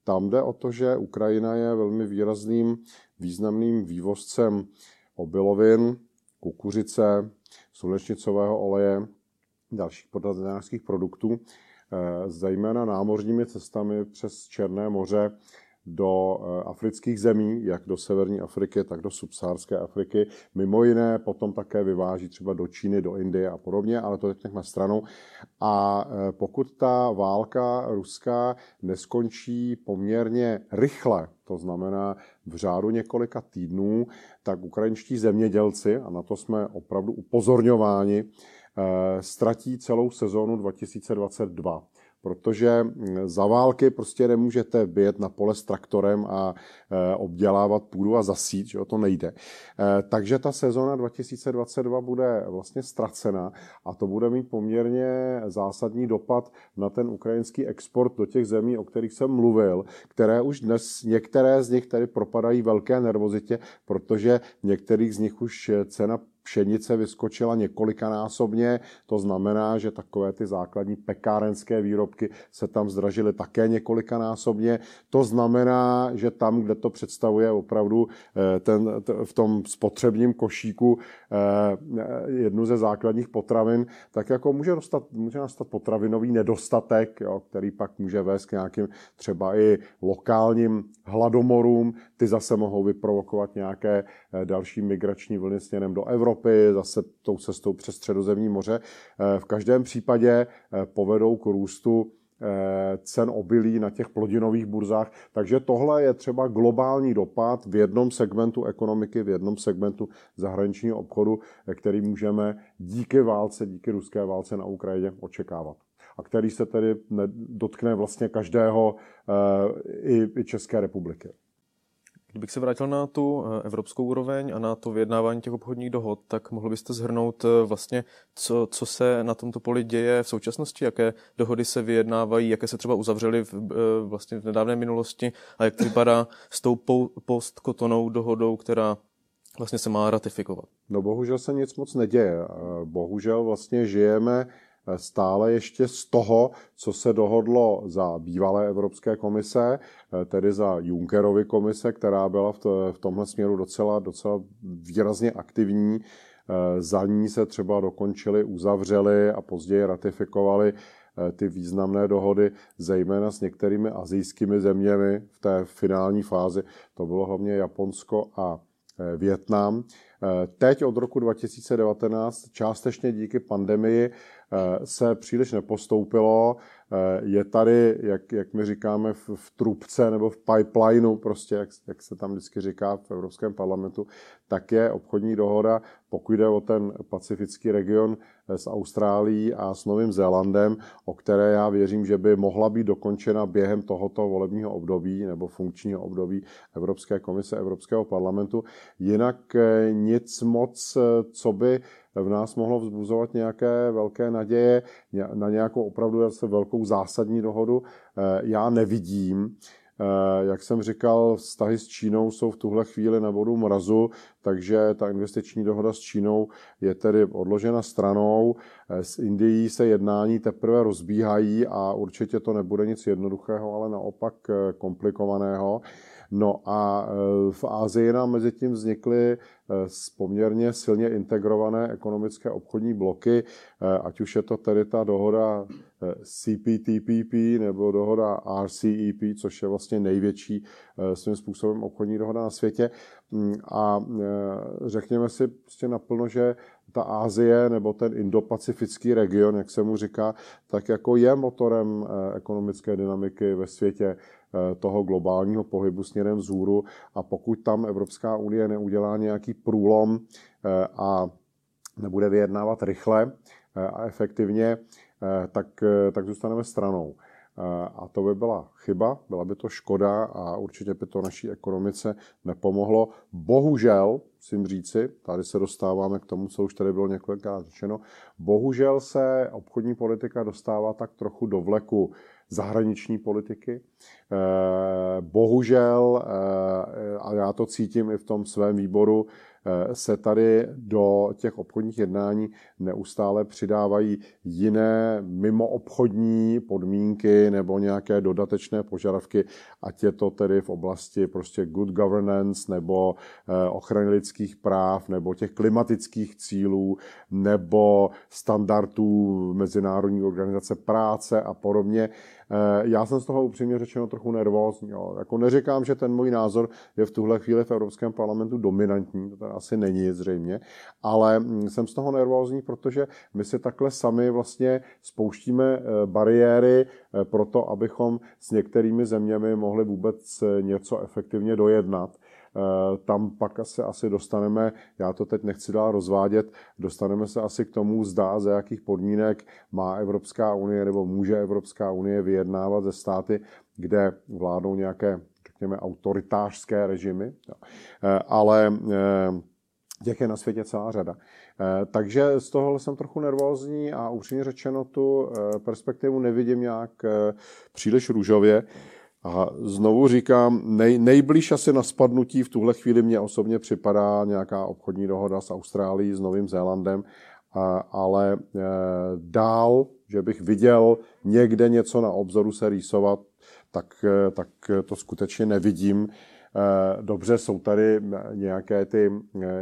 B: Tam jde o to, že Ukrajina je velmi výrazným, významným vývozcem obilovin, kukuřice, slunečnicového oleje, dalších potravinářských produktů, eh, zejména námořními cestami přes Černé moře do eh, afrických zemí, jak do severní Afriky, tak do subsahárské Afriky. Mimo jiné potom také vyváží třeba do Číny, do Indie a podobně, ale to teď na stranu. A eh, pokud ta válka ruská neskončí poměrně rychle, to znamená v řádu několika týdnů, tak ukrajinští zemědělci, a na to jsme opravdu upozorňováni, eh, ztratí celou sezónu 2022 protože mm, za války prostě nemůžete být na pole s traktorem a e, obdělávat půdu a zasít, že o to nejde. E, takže ta sezona 2022 bude vlastně ztracena a to bude mít poměrně zásadní dopad na ten ukrajinský export do těch zemí, o kterých jsem mluvil, které už dnes některé z nich tady propadají velké nervozitě, protože některých z nich už cena pšenice vyskočila několikanásobně, to znamená, že takové ty základní pekárenské výrobky se tam zdražily také několikanásobně. To znamená, že tam, kde to představuje opravdu eh, ten, v tom spotřebním košíku eh, jednu ze základních potravin, tak jako může, dostat, může nastat potravinový nedostatek, jo, který pak může vést k nějakým třeba i lokálním hladomorům. Ty zase mohou vyprovokovat nějaké eh, další migrační vlny směrem do Evropy Evropy, zase tou cestou přes středozemní moře. Eh, v každém případě eh, povedou k růstu eh, cen obilí na těch plodinových burzách. Takže tohle je třeba globální dopad v jednom segmentu ekonomiky, v jednom segmentu zahraničního obchodu, který můžeme díky válce, díky ruské válce na Ukrajině očekávat. A který se tedy dotkne vlastně každého i České republiky.
A: Kdybych se vrátil na tu eh, evropskou úroveň a na to vyjednávání těch obchodních dohod, tak mohl byste zhrnout eh, vlastně, co, co se na tomto poli děje v současnosti, jaké dohody se vyjednávají, jaké se třeba uzavřely v, eh, vlastně v nedávné minulosti a jak to vypadá s tou postkotonou dohodou, která vlastně se má ratifikovat.
B: No bohužel se nic moc neděje. Bohužel vlastně žijeme stále ještě z toho, co se dohodlo za bývalé Evropské komise, tedy za Junckerovy komise, která byla v tomhle směru docela, docela výrazně aktivní. Za ní se třeba dokončili, uzavřeli a později ratifikovali ty významné dohody, zejména s některými azijskými zeměmi v té finální fázi. To bylo hlavně Japonsko a Větnam. Teď od roku 2019, částečně díky pandemii, se příliš nepostoupilo. Je tady, jak, jak my říkáme, v, v trubce nebo v pipelineu, prostě, jak, jak se tam vždycky říká v Evropském parlamentu, tak je obchodní dohoda, pokud jde o ten pacifický region s Austrálií a s Novým Zélandem, o které já věřím, že by mohla být dokončena během tohoto volebního období nebo funkčního období Evropské komise Evropského parlamentu. Jinak eh, nic moc, eh, co by v nás mohlo vzbuzovat nějaké velké naděje na nějakou opravdu zase velkou zásadní dohodu, eh, já nevidím. Eh, jak jsem říkal, vztahy s Čínou jsou v tuhle chvíli na bodu mrazu, takže ta investiční dohoda s Čínou je tedy odložena stranou. Eh, s Indií se jednání teprve rozbíhají a určitě to nebude nic jednoduchého, ale naopak komplikovaného. No a v Ázii nám mezi tím vznikly e, poměrně silně integrované ekonomické obchodní bloky, e, ať už je to tedy ta dohoda CPTPP nebo dohoda RCEP, což je vlastně největší svým způsobem obchodní dohoda na světě. Mm, a řekněme si prostě naplno, že ta Ázie nebo ten indopacifický region, jak se mu říká, tak jako je motorem ekonomické dynamiky ve světě. Eh, toho globálního pohybu směrem vzhůru a pokud tam Evropská unie neudělá nějaký průlom eh, a nebude vyjednávat rychle eh, a efektivně, tak, tak zůstaneme stranou. A to by byla chyba, byla by to škoda a určitě by to naší ekonomice nepomohlo. Bohužel, musím říci, tady se dostáváme k tomu, co už tady bylo několikrát řečeno, bohužel se obchodní politika dostává tak trochu do vleku zahraniční politiky. Eh, bohužel, eh, a já to cítím i v tom svém výboru, Eh, se tady do těch obchodních jednání neustále přidávají jiné mimoobchodní podmínky nebo nějaké dodatečné požadavky, ať je to tedy v oblasti prostě good governance nebo ochrany lidských práv nebo těch klimatických cílů nebo standardů Mezinárodní organizace práce a podobně. Eh, já jsem z toho upřímně řečeno trochu nervózní. Jo. Jako neříkám, že ten můj názor je v tuhle chvíli v Evropském parlamentu dominantní, to asi není zřejmě, ale hm, jsem z toho nervózní, protože my si takhle sami vlastně spouštíme eh, bariéry eh, pro to, abychom s některými zeměmi mohli vůbec něco efektivně dojednat. Eh, tam pak se asi dostaneme, já to teď nechci dál rozvádět, dostaneme se asi k tomu, zda za jakých podmínek má Evropská unie nebo může Evropská unie vyjednávat ze státy, kde vládnou nějaké, řekněme, autoritářské režimy. Eh, ale eh, těch je na světě celá řada. Takže z toho jsem trochu nervózní a upřímně řečeno tu perspektivu nevidím nějak příliš růžově. A znovu říkám, nej, nejblíž asi na spadnutí v tuhle chvíli mě osobně připadá nějaká obchodní dohoda s Austrálií, s Novým Zélandem, ale e, dál, že bych viděl někde něco na obzoru se rýsovat, tak, e, tak to skutečně nevidím. E, dobře, jsou tady nějaké ty,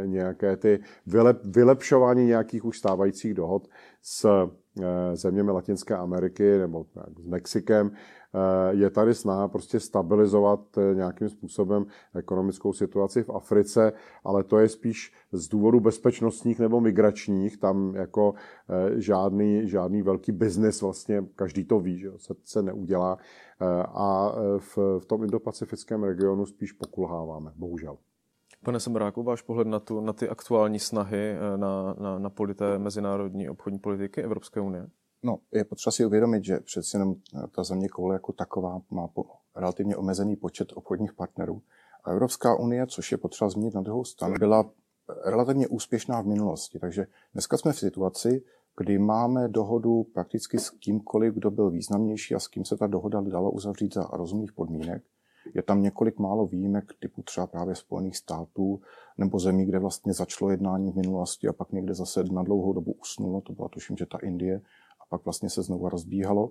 B: nějaké ty vylep, vylepšování nějakých už stávajících dohod s zeměmi Latinské Ameriky nebo s Mexikem, je tady snaha prostě stabilizovat eh, nějakým způsobem ekonomickou situaci v Africe, ale to je spíš z důvodu bezpečnostních nebo migračních, tam jako eh, žádný, žádný velký biznis vlastně, každý to ví, že se, se neudělá a v, v tom indopacifickém regionu spíš pokulháváme, bohužel.
A: Pane Semráku, váš pohled na, tu, na ty aktuální snahy na, na, na polité mezinárodní obchodní politiky Evropské unie?
D: No, je potřeba si uvědomit, že přeci jenom eh, ta země koule jako taková má po relativně omezený počet obchodních partnerů. A Evropská unie, což je potřeba zmínit na druhou stranu, byla relativně úspěšná v minulosti. Takže dneska jsme v situaci, kdy máme dohodu prakticky s kýmkoliv, kdo byl významnější a s kým se ta dohoda dala uzavřít za rozumných podmínek. Je tam několik málo výjimek typu třeba právě Spojených států nebo zemí, kde vlastně začalo jednání v minulosti a pak někde zase na dlouhou dobu usnulo. To byla tuším, že ta Indie pak vlastně se znovu rozbíhalo.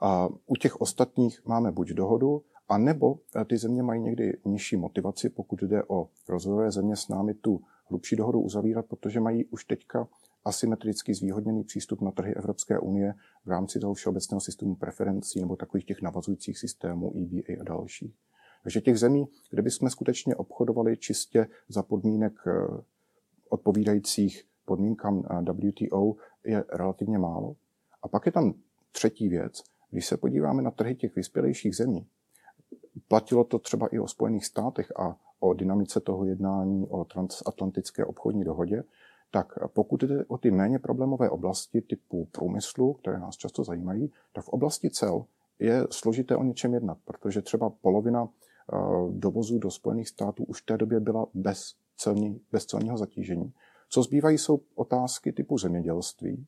D: A u těch ostatních máme buď dohodu, a nebo eh, ty země mají někdy nižší motivaci, pokud jde o rozvojové země s námi tu hlubší dohodu uzavírat, protože mají už teďka asymetricky zvýhodněný přístup na trhy Evropské unie v rámci toho všeobecného systému preferencí nebo takových těch navazujících systémů EBA a dalších. Takže těch zemí, kde bychom skutečně obchodovali čistě za podmínek eh, odpovídajících podmínkám WTO je relativně málo. A pak je tam třetí věc. Když se podíváme na trhy těch vyspělejších zemí, platilo to třeba i o Spojených státech a o dynamice toho jednání o transatlantické obchodní dohodě, tak pokud jde o ty méně problémové oblasti typu průmyslu, které nás často zajímají, tak v oblasti cel je složité o něčem jednat, protože třeba polovina eh, dovozů do Spojených států už v té době byla bez, celní, bez celního zatížení. Co zbývají, jsou otázky typu zemědělství,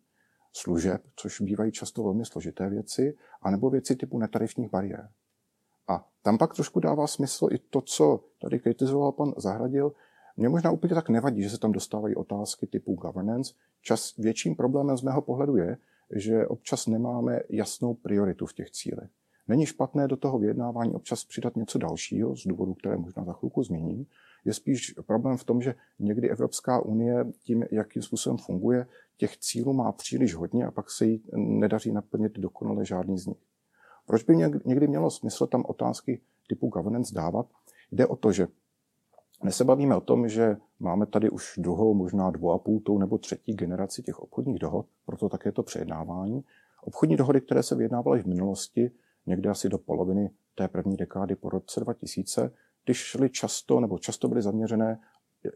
D: služeb, což bývají často velmi složité věci, anebo věci typu netarifních bariér. A tam pak trošku dává smysl i to, co tady kritizoval pan Zahradil. Mně možná úplně tak nevadí, že se tam dostávají otázky typu governance. Čas větším problémem z mého pohledu je, že občas nemáme jasnou prioritu v těch cílech. Není špatné do toho vyjednávání občas přidat něco dalšího, z důvodu, které možná za chvilku zmíním. Je spíš problém v tom, že někdy Evropská unie tím, jakým způsobem funguje, těch cílů má příliš hodně a pak se jí nedaří naplnit dokonale žádný z nich. Proč by někdy mělo smysl tam otázky typu governance dávat? Jde o to, že dnes se bavíme o tom, že máme tady už druhou, možná dvou a půl nebo třetí generaci těch obchodních dohod, proto také to přejednávání. Obchodní dohody, které se vyjednávaly v minulosti, někde asi do poloviny té první dekády po roce 2000, když šly často nebo často byly zaměřené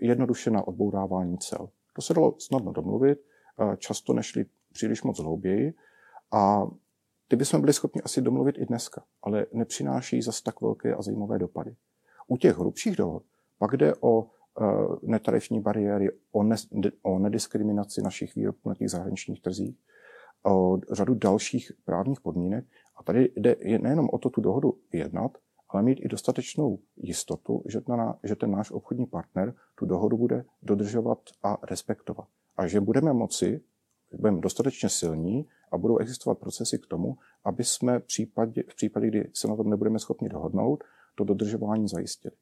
D: jednoduše na odbourávání cel. To se dalo snadno domluvit, často nešli příliš moc hlouběji a ty bychom byli schopni asi domluvit i dneska, ale nepřináší zas tak velké a zajímavé dopady. U těch hrubších dohod pak jde o uh, netarifní bariéry, o, ne, o nediskriminaci našich výrobků na těch zahraničních trzích, o řadu dalších právních podmínek. A tady jde nejenom o to tu dohodu jednat, ale mít i dostatečnou jistotu, že, že ten náš obchodní partner tu dohodu bude dodržovat a respektovat. A že budeme moci, budeme dostatečně silní a budou existovat procesy k tomu, aby jsme v případě, v případě, kdy se na tom nebudeme schopni dohodnout, to dodržování zajistili.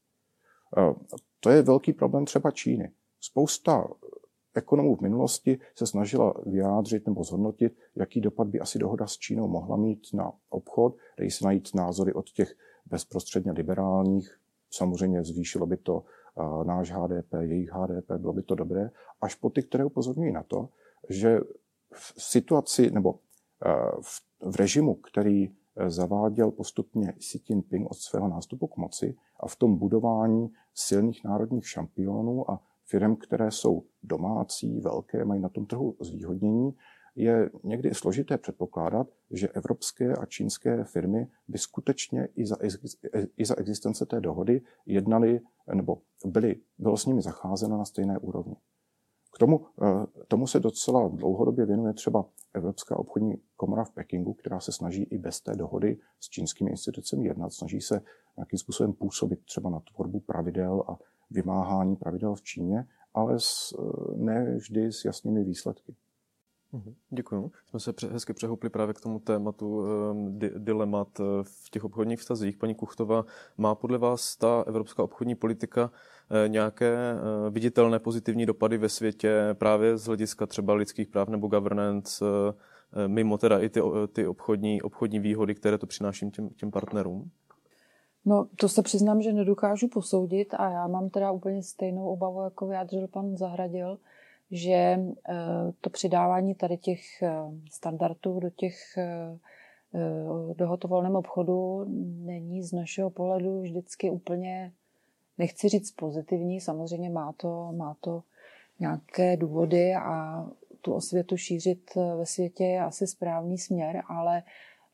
D: To je velký problém třeba Číny. Spousta ekonomů v minulosti se snažila vyjádřit nebo zhodnotit, jaký dopad by asi dohoda s Čínou mohla mít na obchod, dají se najít názory od těch bezprostředně liberálních, samozřejmě zvýšilo by to náš HDP, jejich HDP, bylo by to dobré, až po ty, které upozorňují na to, že v situaci nebo v režimu, který zaváděl postupně Xi Jinping od svého nástupu k moci a v tom budování silných národních šampionů a firm, které jsou domácí, velké, mají na tom trhu zvýhodnění, je někdy složité předpokládat, že evropské a čínské firmy by skutečně i za, i za existence té dohody jednali nebo byly, bylo s nimi zacházeno na stejné úrovni. K tomu, eh, tomu se docela dlouhodobě věnuje třeba Evropská obchodní komora v Pekingu, která se snaží i bez té dohody s čínskými institucemi jednat, snaží se nějakým způsobem působit třeba na tvorbu pravidel a vymáhání pravidel v Číně, ale s, eh, ne vždy s jasnými výsledky.
A: Mhm, Děkuji. Jsme se hezky přehoupli právě k tomu tématu di- dilemat eh, v těch obchodních vztazích. Paní Kuchtová, má podle vás ta evropská obchodní politika eh, nějaké viditelné pozitivní dopady ve světě právě z hlediska třeba lidských práv nebo governance, mimo teda i ty, ty obchodní, obchodní výhody, které to přináší těm, těm partnerům?
C: No, to se přiznám, že nedokážu posoudit a já mám teda úplně stejnou obavu, jako vyjádřil pan Zahradil, že eh, to přidávání tady těch eh, standardů do těch eh, dohod o volném obchodu není z našeho pohledu vždycky úplně, nechci říct pozitivní, samozřejmě má to, má to nějaké důvody a tu osvětu šířit ve světě je asi správný směr, ale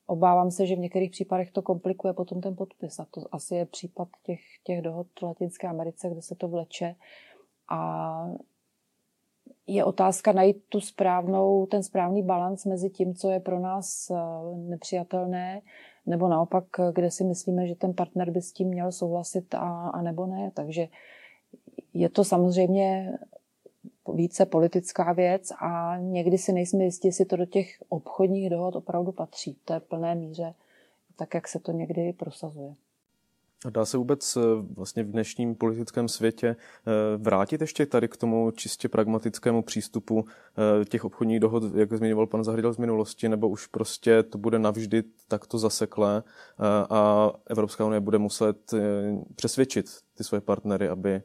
C: obávám se, že v některých případech to komplikuje potom ten podpis. A to asi je případ těch, těch dohod v Latinské Americe, kde se to vleče. A je otázka najít tu správnou, ten správný balans mezi tím, co je pro nás eh, nepřijatelné, nebo naopak, kde si myslíme, že ten partner by s tím měl souhlasit a, a nebo ne. Takže je to samozřejmě více politická věc a někdy si nejsme jistí, jestli to do těch obchodních dohod opravdu patří v té plné míře, tak jak se to někdy prosazuje.
A: Dá se vůbec eh, vlastně v dnešním politickém světě eh, vrátit ještě tady k tomu čistě pragmatickému přístupu eh, těch obchodních dohod, jak zmiňoval pan Zahrdal z minulosti, nebo už prostě to bude navždy takto zaseklé a Evropská unie bude muset přesvědčit ty svoje partnery, aby,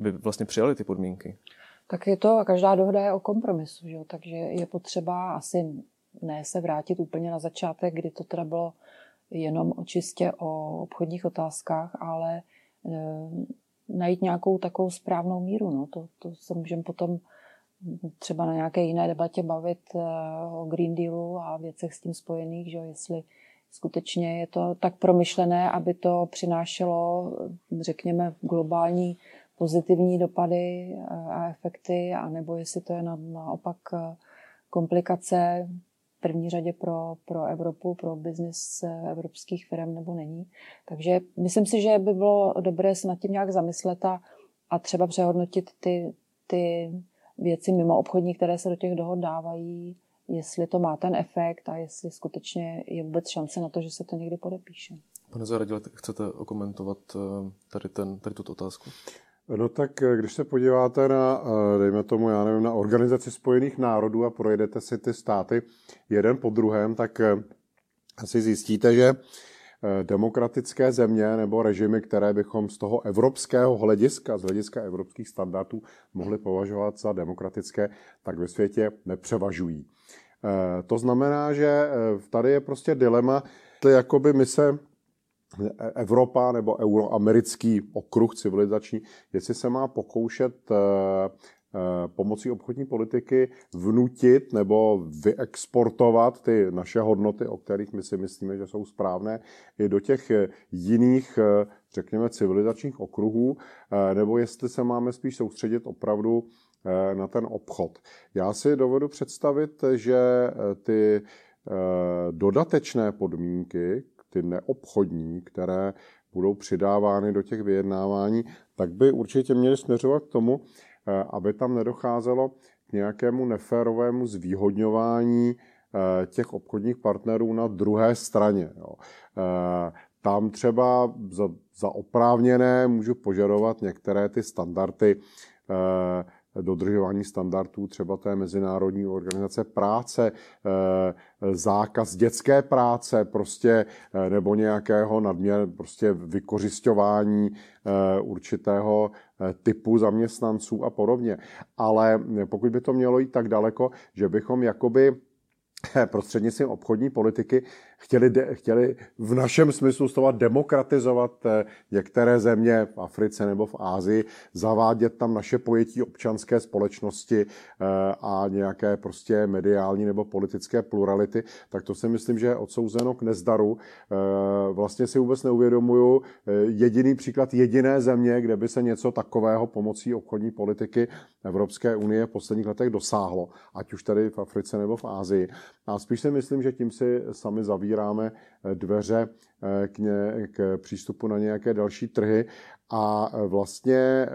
A: aby vlastně přijali ty podmínky?
C: Tak je to, každá dohoda je o kompromisu, že takže je potřeba asi ne se vrátit úplně na začátek, kdy to teda bylo jenom čistě o obchodních otázkách, ale e, najít nějakou takovou správnou míru. No. To, to se můžeme potom třeba na nějaké jiné debatě bavit e, o Green Dealu a věcech s tím spojených, že jestli skutečně je to tak promyšlené, aby to přinášelo, řekněme, globální pozitivní dopady a efekty, anebo jestli to je na, naopak komplikace první řadě pro, pro Evropu, pro biznis evropských firm nebo není. Takže myslím si, že by bylo dobré se nad tím nějak zamyslet a, a třeba přehodnotit ty, ty věci mimo obchodní, které se do těch dohod dávají, jestli to má ten efekt a jestli skutečně je vůbec šance na to, že se to někdy podepíše.
A: Pane Zahradile, chcete okomentovat eh, tady, ten, tady tuto otázku?
B: No tak eh, když se podíváte na, eh, dejme tomu, já nevím, na Organizaci spojených národů a projedete si ty státy jeden po druhém, tak asi zjistíte, že demokratické země nebo režimy, které bychom z toho evropského hlediska, z hlediska evropských standardů mohli považovat za demokratické, tak ve světě nepřevažují. Eh, to znamená, že eh, tady je prostě dilema, jakoby my se eh, Evropa nebo euroamerický okruh civilizační, jestli se má pokoušet pomocí obchodní politiky vnutit nebo vyexportovat ty naše hodnoty, o kterých my si myslíme, že jsou správné, i do těch jiných, řekněme, civilizačních okruhů, nebo jestli se máme spíš soustředit opravdu Eh, na ten obchod. Já si dovedu představit, že eh, ty eh, dodatečné podmínky, ty neobchodní, které budou přidávány do těch vyjednávání, tak by určitě měly směřovat k tomu, aby tam nedocházelo k nějakému neférovému zvýhodňování těch obchodních partnerů na druhé straně. Tam třeba za, za oprávněné můžu požadovat některé ty standardy dodržování standardů třeba té Mezinárodní organizace práce, eh, zákaz dětské práce prostě, eh, nebo nějakého nadměr prostě vykořišťování eh, určitého typu zaměstnanců a podobně. Ale pokud by to mělo jít tak daleko, že bychom jakoby prostřednictvím obchodní politiky chtěli, de, chtěli v našem smyslu slova demokratizovat eh, některé země v Africe nebo v Ázii, zavádět tam naše pojetí občanské společnosti eh, a nějaké prostě mediální nebo politické plurality, tak to si myslím, že je odsouzeno k nezdaru. Eh, vlastně si vůbec neuvědomuju jediný příklad jediné země, kde by se něco takového pomocí obchodní politiky Evropské unie v posledních letech dosáhlo, ať už tady v Africe nebo v Ázii. A spíš si myslím, že tím si sami zavíráme eh, dveře k, ně, k přístupu na nějaké další trhy a eh, vlastně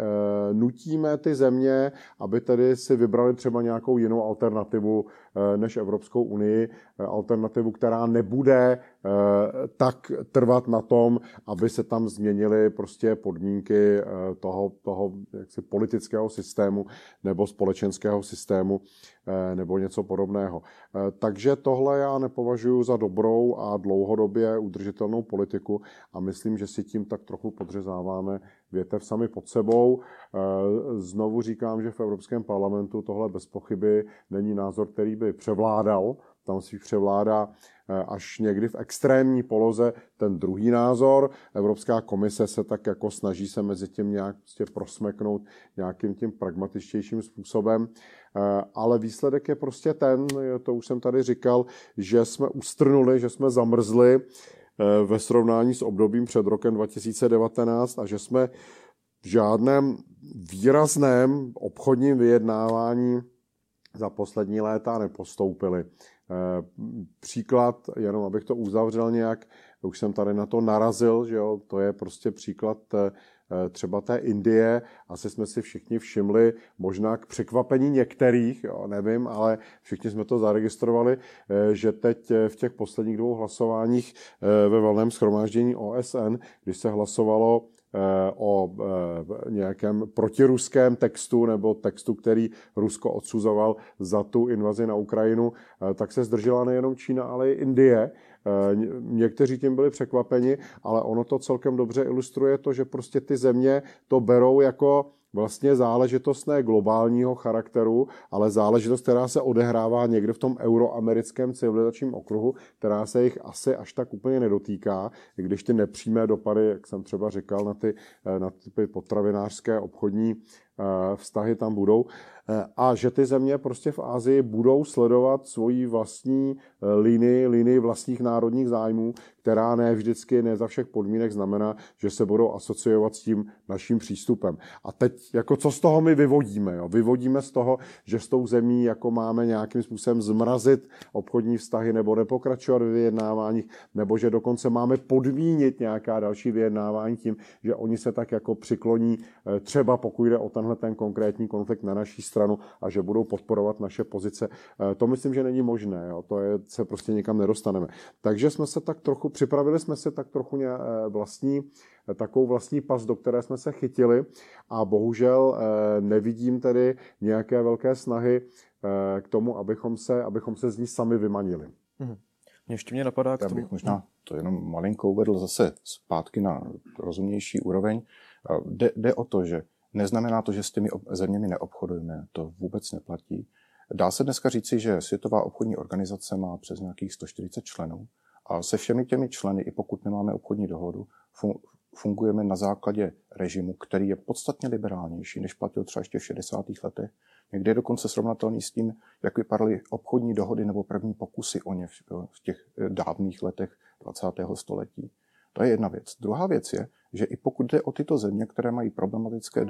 B: nutíme ty země, aby tedy si vybrali třeba nějakou jinou alternativu než Evropskou unii, alternativu, která nebude tak trvat na tom, aby se tam změnily prostě podmínky toho, toho jaksi politického systému nebo společenského systému nebo něco podobného. Takže tohle já nepovažuji za dobrou a dlouhodobě udržitelnou politiku a myslím, že si tím tak trochu podřezáváme větev sami pod sebou. Znovu říkám, že v Evropském parlamentu tohle bez pochyby není názor, který by převládal. Tam si převládá až někdy v extrémní poloze ten druhý názor. Evropská komise se tak jako snaží se mezi tím nějak prostě prosmeknout nějakým tím pragmatičtějším způsobem. Eh, ale výsledek je prostě ten, to už jsem tady říkal, že jsme ustrnuli, že jsme zamrzli eh, ve srovnání s obdobím před rokem 2019 a že jsme v žádném výrazném obchodním vyjednávání za poslední léta nepostoupili. Eh, příklad, jenom abych to uzavřel nějak, už jsem tady na to narazil, že jo, to je prostě příklad Eh, třeba té Indie, asi jsme si všichni všimli, možná k překvapení některých, jo, nevím, ale všichni jsme to zaregistrovali, eh, že teď eh, v těch posledních dvou hlasováních ve valném schromáždění OSN, když se hlasovalo o nějakém protiruském textu nebo textu, který Rusko odsuzoval za tu invazi na Ukrajinu, tak se zdržela nejenom Čína, ale i Indie. Eh, někteří tím byli překvapeni, ale ono to celkem dobře ilustruje to, že prostě ty země to berou jako vlastně záležitost ne globálního charakteru, ale záležitost, která se odehrává někde v tom euroamerickém civilizačním okruhu, která se jich asi až tak úplně nedotýká, i když ty nepřímé dopady, jak jsem třeba říkal, na ty, na ty potravinářské obchodní Eh, vztahy tam budou eh, a že ty země prostě v Ázii budou sledovat svoji vlastní eh, linii, linii vlastních národních zájmů, která ne vždycky, ne za všech podmínek znamená, že se budou asociovat s tím naším přístupem. A teď, jako co z toho my vyvodíme? Jo? Vyvodíme z toho, že s tou zemí jako máme nějakým způsobem zmrazit obchodní vztahy nebo nepokračovat v vyjednáváních, nebo že dokonce máme podmínit nějaká další vyjednávání tím, že oni se tak jako přikloní třeba pokud jde o ten tenhle ten konkrétní konflikt na naší stranu a že budou podporovat naše pozice. Eh, to myslím, že není možné. Jo. To je, se prostě nikam nedostaneme. Takže jsme se tak trochu, připravili jsme se tak trochu ně, eh, vlastní, eh, takovou vlastní pas, do které jsme se chytili a bohužel nevidím tedy nějaké velké snahy k tomu, abychom se, abychom se z ní sami vymanili.
A: Hmm. Ještě mě napadá
D: k tomu. Já bych možná to jenom malinko uvedl zase zpátky na rozumnější úroveň. Jde, jde o to, že Neznamená to, že s těmi zeměmi neobchodujeme, to vůbec neplatí. Dá se dneska říci, že Světová obchodní organizace má přes nějakých 140 členů a se všemi těmi členy, i pokud nemáme obchodní dohodu, fungujeme na základě režimu, který je podstatně liberálnější, než platil třeba ještě v 60. letech. Někdy je dokonce srovnatelný s tím, jak vypadaly obchodní dohody nebo první pokusy o ně v těch dávných letech 20. století. To je jedna věc. Druhá věc je, že i pokud jde o tyto země, které mají problematické,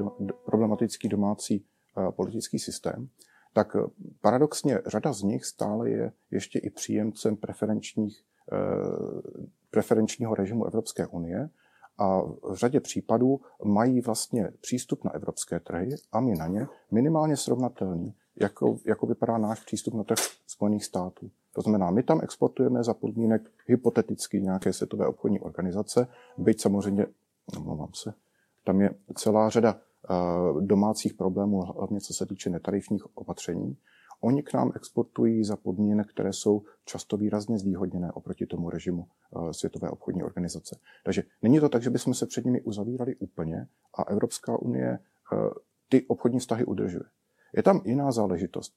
D: problematický domácí uh, politický systém, tak eh, paradoxně řada z nich stále je ještě i příjemcem preferenčních, uh, preferenčního režimu Evropské unie a v řadě případů mají vlastně přístup na evropské trhy a my na ně minimálně srovnatelný, jako, jako vypadá náš přístup na trh Spojených států. To znamená, my tam exportujeme za podmínek hypoteticky nějaké světové obchodní organizace, byť samozřejmě, omlouvám se, tam je celá řada eh, domácích problémů, hlavně co se týče netarifních opatření. Oni k nám exportují za podmínek, které jsou často výrazně zvýhodněné oproti tomu režimu eh, Světové obchodní organizace. Takže není to tak, že bychom se před nimi uzavírali úplně a Evropská unie eh, ty obchodní vztahy udržuje. Je tam jiná záležitost.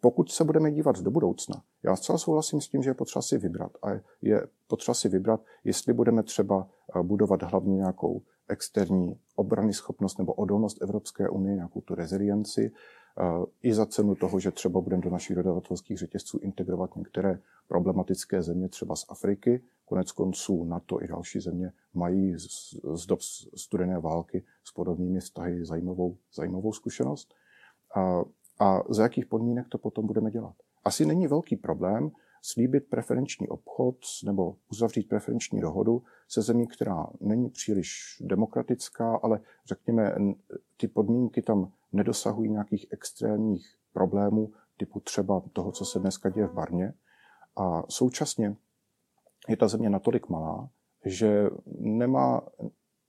D: Pokud se budeme dívat do budoucna, já zcela souhlasím s tím, že je potřeba si vybrat. A je potřeba si vybrat, jestli budeme třeba eh, budovat hlavně nějakou externí obrany schopnost nebo odolnost Evropské unie, nějakou tu rezilienci, eh, i za cenu toho, že třeba budeme do našich dodavatelských řetězců integrovat některé problematické země, třeba z Afriky. Konec konců NATO i další země mají z, z dob studené války s podobnými vztahy zajímavou, zajímavou zkušenost. A a za jakých podmínek to potom budeme dělat. Asi není velký problém slíbit preferenční obchod nebo uzavřít preferenční dohodu se zemí, která není příliš demokratická, ale řekněme, ty podmínky tam nedosahují nějakých extrémních problémů, typu třeba toho, co se dneska děje v Barně. A současně je ta země natolik malá, že nemá,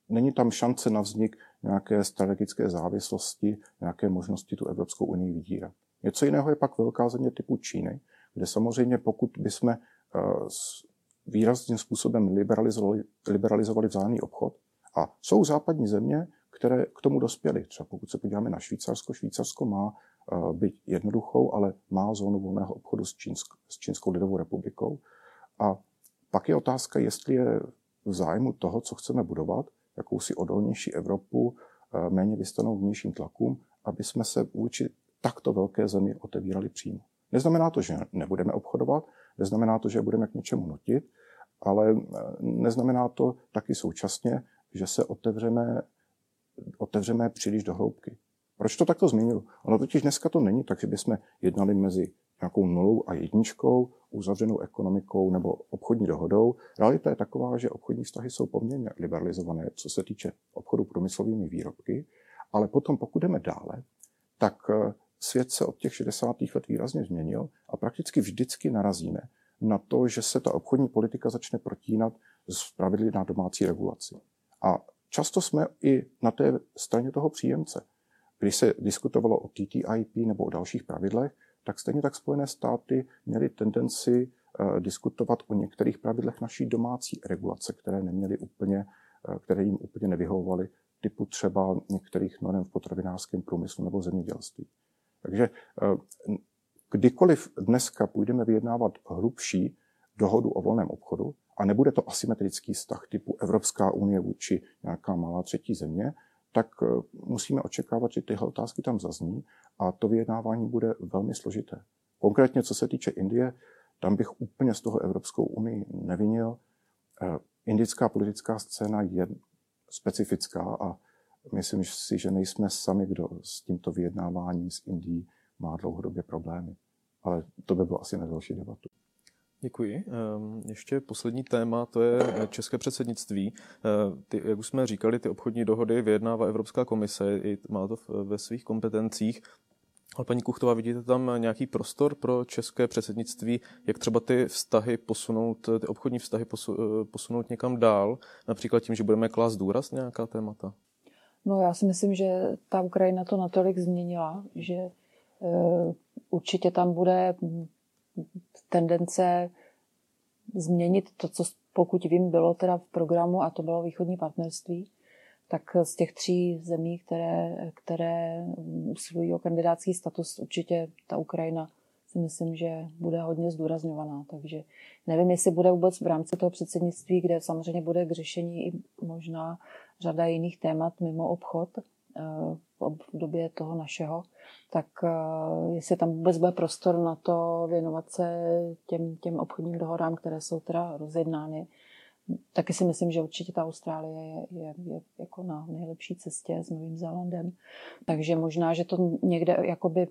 D: není tam šance na vznik nějaké strategické závislosti, nějaké možnosti tu Evropskou unii vydírat. Něco jiného je pak velká země typu Číny, kde samozřejmě pokud bychom eh, výrazným způsobem liberalizovali, liberalizovali vzájemný obchod, a jsou západní země, které k tomu dospěly. Třeba pokud se podíváme na Švýcarsko, Švýcarsko má eh, být jednoduchou, ale má zónu volného obchodu s, Čínsk, s Čínskou lidovou republikou. A pak je otázka, jestli je v zájmu toho, co chceme budovat, jakousi odolnější Evropu, eh, méně vystanou vnějším tlakům, aby jsme se vůči takto velké zemi otevírali přímo. Neznamená to, že nebudeme obchodovat, neznamená to, že budeme k něčemu nutit, ale eh, neznamená to taky současně, že se otevřeme, otevřeme příliš do hloubky. Proč to takto zmínil? Ono totiž dneska to není tak, že bychom jednali mezi nějakou nulou a jedničkou, uzavřenou ekonomikou nebo obchodní dohodou. Realita je taková, že obchodní vztahy jsou poměrně liberalizované, co se týče obchodu průmyslovými výrobky, ale potom, pokud jdeme dále, tak eh, svět se od těch 60. let výrazně změnil a prakticky vždycky narazíme na to, že se ta obchodní politika začne protínat z pravidly na domácí regulaci. A často jsme i na té straně toho příjemce. Když se diskutovalo o TTIP nebo o dalších pravidlech, tak stejně tak Spojené státy měly tendenci uh, diskutovat o některých pravidlech naší domácí regulace, které neměly úplně, uh, které jim úplně nevyhovovaly, typu třeba některých norm v potravinářském průmyslu nebo zemědělství. Takže kdykoliv dneska půjdeme vyjednávat hrubší dohodu o volném obchodu, a nebude to asymetrický vztah typu Evropská unie vůči nějaká malá třetí země, tak eh, musíme očekávat, že tyhle otázky tam zazní a to vyjednávání bude velmi složité. Konkrétně, co se týče Indie, tam bych úplně z toho Evropskou unii nevinil. Eh, indická politická scéna je specifická a myslím si, že nejsme sami, kdo s tímto vyjednáváním s Indií má dlouhodobě problémy. Ale to by bylo asi na další debatu.
A: Děkuji. Ehm, ještě poslední téma, to je eh, české předsednictví. Eh, ty, jak už jsme říkali, ty obchodní dohody vyjednává Evropská komise, má to ve svých kompetencích. Ale paní Kuchtová, vidíte tam nějaký prostor pro české předsednictví, jak třeba ty vztahy posunout, ty obchodní vztahy eh, posunout někam dál, například tím, že budeme klást důraz nějaká témata?
C: No já si myslím, že ta Ukrajina to natolik změnila, že určitě tam bude tendence změnit to, co pokud vím, bylo teda v programu a to bylo východní partnerství, tak z těch tří zemí, které, které usilují o kandidátský status, určitě ta Ukrajina si myslím, že bude hodně zdůrazňovaná. Takže nevím, jestli bude vůbec v rámci toho předsednictví, kde samozřejmě bude k řešení i možná řada jiných témat mimo obchod v době toho našeho, tak uh, jestli tam vůbec bude prostor na to věnovat se těm, těm obchodním dohodám, které jsou teda rozjednány. Taky si myslím, že určitě ta Austrálie je, je, je jako na nejlepší cestě s Novým Zélandem. Takže možná, že to někde jakoby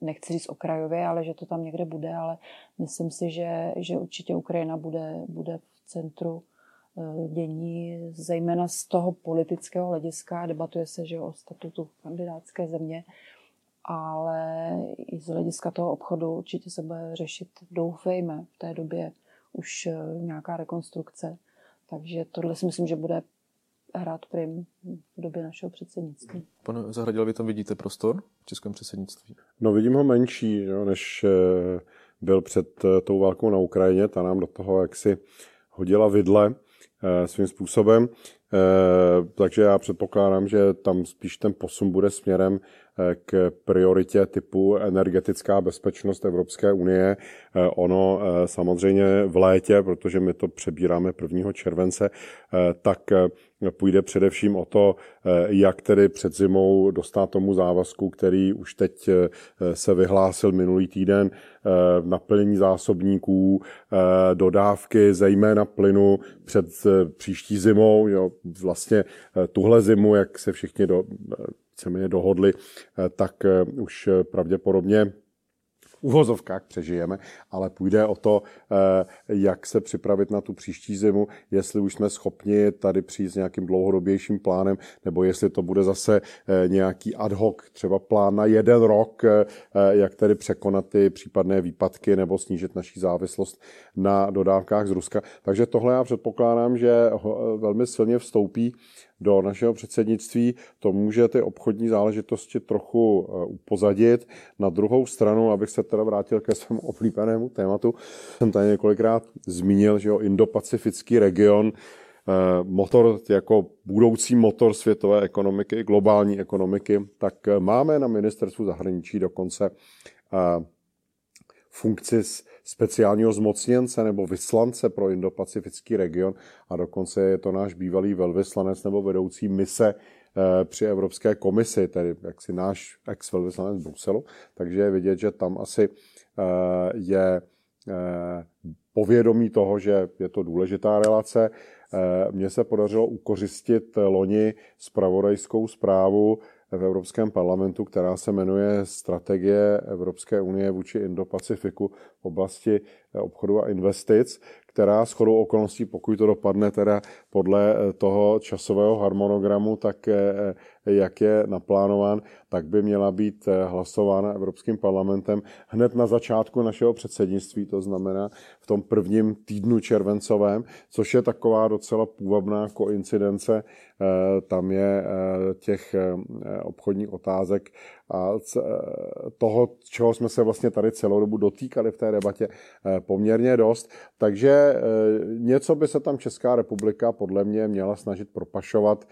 C: nechci říct okrajově, ale že to tam někde bude, ale myslím si, že, že určitě Ukrajina bude, bude v centru eh, dění, zejména z toho politického hlediska. Debatuje se že o statutu kandidátské země ale i z hlediska toho obchodu určitě se bude řešit, doufejme, v té době už eh, nějaká rekonstrukce. Takže tohle si myslím, že bude hrát prim v době našeho předsednictví.
A: Pane Zahradil, vy tam vidíte prostor v českém předsednictví?
B: No vidím ho menší, jo, než eh, byl před eh, tou válkou na Ukrajině. Ta nám do toho jaksi hodila vidle svým způsobem. Takže já předpokládám, že tam spíš ten posun bude směrem k prioritě typu energetická bezpečnost Evropské unie. Eh, ono eh, samozřejmě v létě, protože my to přebíráme 1. července, eh, tak půjde především o to, jak tedy před zimou dostat tomu závazku, který už teď se vyhlásil minulý týden, naplnění zásobníků, dodávky, zejména plynu před příští zimou. Jo, vlastně tuhle zimu, jak se všichni do, víceméně dohodli, eh, tak eh, už eh, pravděpodobně uvozovkách přežijeme, ale půjde o to, jak se připravit na tu příští zimu, jestli už jsme schopni tady přijít s nějakým dlouhodobějším plánem, nebo jestli to bude zase nějaký ad hoc, třeba plán na jeden rok, jak tedy překonat ty případné výpadky nebo snížit naší závislost na dodávkách z Ruska. Takže tohle já předpokládám, že velmi silně vstoupí do našeho předsednictví, to může ty obchodní záležitosti trochu eh, upozadit. Na druhou stranu, abych se teda vrátil ke svému oblíbenému tématu, jsem tady několikrát zmínil, že jo, Indo-Pacifický region, eh, motor jako budoucí motor světové ekonomiky, globální ekonomiky, tak eh, máme na ministerstvu zahraničí dokonce funkci speciálního zmocněnce nebo vyslance pro Indo-Pacifický region a dokonce je to náš bývalý velvyslanec nebo vedoucí mise eh, při Evropské komisi, tedy jaksi náš ex-velvyslanec Bruselu, takže je vidět, že tam asi eh, je eh, povědomí toho, že je to důležitá relace. Mně se podařilo ukořistit loni spravodajskou zprávu v Evropském parlamentu, která se jmenuje Strategie Evropské unie vůči Indo-Pacifiku v oblasti obchodu a investic, která s chodou okolností, pokud to dopadne teda podle toho časového harmonogramu, tak jak je naplánován, tak by měla být hlasována Evropským parlamentem hned na začátku našeho předsednictví, to znamená v tom prvním týdnu červencovém, což je taková docela půvabná koincidence. Tam je těch obchodních otázek a toho, čeho jsme se vlastně tady celou dobu dotýkali v té debatě poměrně dost. Takže něco by se tam Česká republika podle mě měla snažit propašovat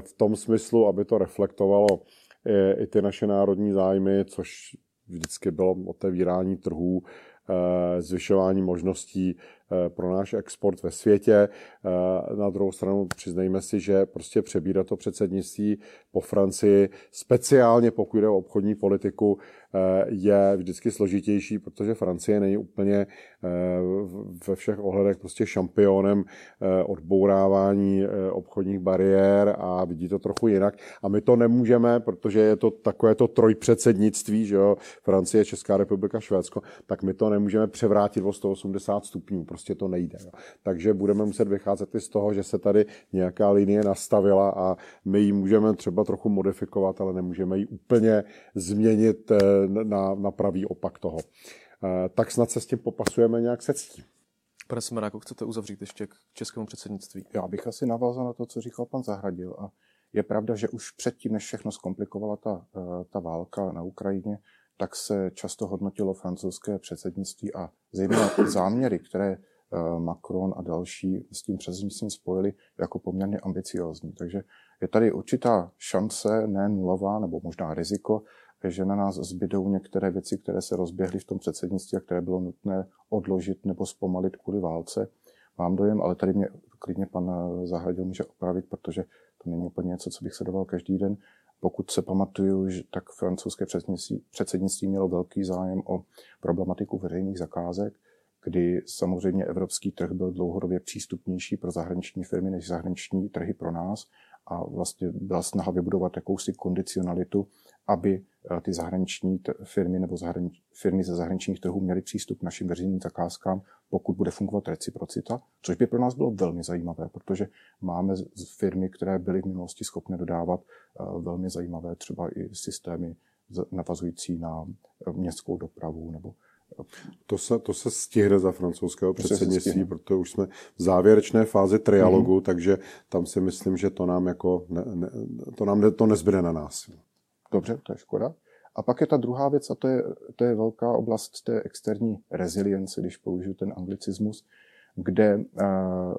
B: v tom smyslu, aby to reflektovalo i ty naše národní zájmy, což vždycky bylo otevírání trhů, zvyšování možností pro náš export ve světě. Eh, na druhou stranu přiznejme si, že prostě přebírat to předsednictví po Francii, speciálně pokud jde o obchodní politiku, eh, je vždycky složitější, protože Francie není úplně ve všech ohledech prostě šampionem odbourávání obchodních bariér a vidí to trochu jinak. A my to nemůžeme, protože je to takové to trojpředsednictví, že jo, Francie, Česká republika, Švédsko, tak my to nemůžeme převrátit o 180 stupňů prostě to nejde. Jo. Takže budeme muset vycházet i z toho, že se tady nějaká linie nastavila a my ji můžeme třeba trochu modifikovat, ale nemůžeme ji úplně změnit eh, na, na pravý opak toho. Eh, tak snad se s tím popasujeme nějak se ctí.
A: Pane Semeráku, chcete uzavřít ještě k českému předsednictví?
D: Já bych asi navázal na to, co říkal pan Zahradil. A je pravda, že už předtím, než všechno zkomplikovala ta, eh, ta válka na Ukrajině, tak se často hodnotilo francouzské předsednictví a zejména záměry, které Eh, Macron a další s tím předsednictvím spojili jako poměrně ambiciozní. Takže je tady určitá šance, ne nulová, nebo možná riziko, že na nás zbydou některé věci, které se rozběhly v tom předsednictví a které bylo nutné odložit nebo zpomalit kvůli válce. Mám dojem, ale tady mě klidně pan Zahradil může opravit, protože to není úplně něco, co bych sledoval každý den. Pokud se pamatuju, že tak francouzské předsednictví, předsednictví mělo velký zájem o problematiku veřejných zakázek, kdy samozřejmě evropský trh byl dlouhodobě přístupnější pro zahraniční firmy než zahraniční trhy pro nás a vlastně byla snaha vybudovat jakousi kondicionalitu, aby eh, ty zahraniční firmy nebo zahranič, firmy ze zahraničních trhů měly přístup k našim veřejným zakázkám, pokud bude fungovat reciprocita, což by pro nás bylo velmi zajímavé, protože máme firmy, které byly v minulosti schopné dodávat eh, velmi zajímavé třeba i systémy navazující na eh, městskou dopravu nebo
B: to se, to se stihne za francouzského předsednictví, protože už jsme v závěrečné fázi trialogu, mm-hmm. takže tam si myslím, že to nám jako ne, ne, to nám ne, to nezbyde na nás.
D: Dobře, to je škoda. A pak je ta druhá věc, a to je, to je velká oblast té externí rezilience, když použiju ten anglicismus, kde uh,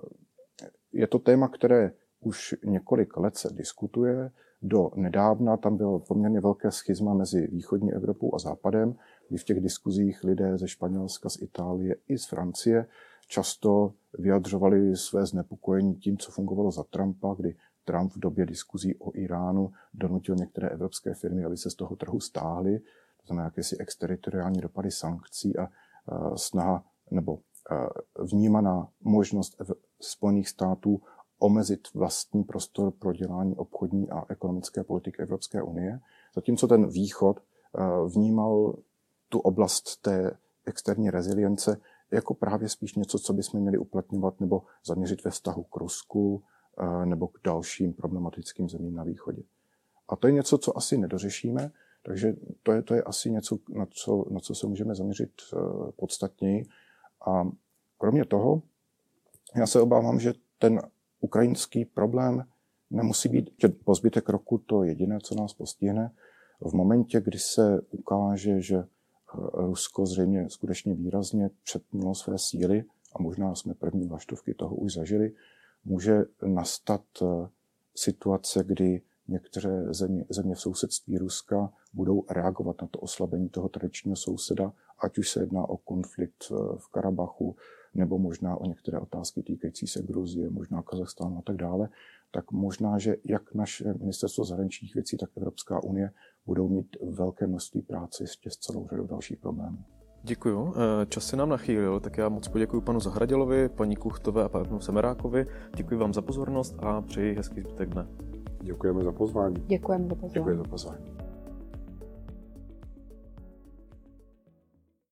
D: je to téma, které už několik let se diskutuje. Do nedávna tam bylo poměrně velké schizma mezi východní Evropou a západem, kdy v těch diskuzích lidé ze Španělska, z Itálie i z Francie často vyjadřovali své znepokojení tím, co fungovalo za Trumpa, kdy Trump v době diskuzí o Iránu donutil některé evropské firmy, aby se z toho trhu stáhly, to znamená jakési exteritoriální dopady sankcí a snaha nebo vnímaná možnost Spojených států omezit vlastní prostor pro dělání obchodní a ekonomické politiky Evropské unie, zatímco ten východ vnímal tu oblast té externí rezilience jako právě spíš něco, co bychom měli uplatňovat nebo zaměřit ve vztahu k Rusku nebo k dalším problematickým zemím na východě. A to je něco, co asi nedořešíme, takže to je, to je asi něco, na co, na co se můžeme zaměřit eh, podstatněji. A kromě toho, já se obávám, že ten ukrajinský problém nemusí být, po zbytek roku to jediné, co nás postihne. V momentě, kdy se ukáže, že Rusko zřejmě skutečně výrazně přetnulo své síly a možná jsme první vlaštovky toho už zažili, může nastat eh, situace, kdy některé země, země v sousedství Ruska budou reagovat na to oslabení toho tradičního souseda, ať už se jedná o konflikt eh, v Karabachu, nebo možná o některé otázky týkající se Gruzie, možná Kazachstánu a tak dále, tak možná, že jak naše ministerstvo zahraničních věcí, tak Evropská unie budou mít velké množství práce ještě s celou řadou dalších problémů.
A: Děkuju. Eh, čas se nám nachýlil, tak já moc poděkuji panu Zahradělovi, paní Kuchtové a panu Semerákovi. Děkuji vám za pozornost a přeji hezký zbytek dne.
B: Děkujeme za pozvání.
C: Děkujeme za pozvání.
D: Děkuji za pozvání.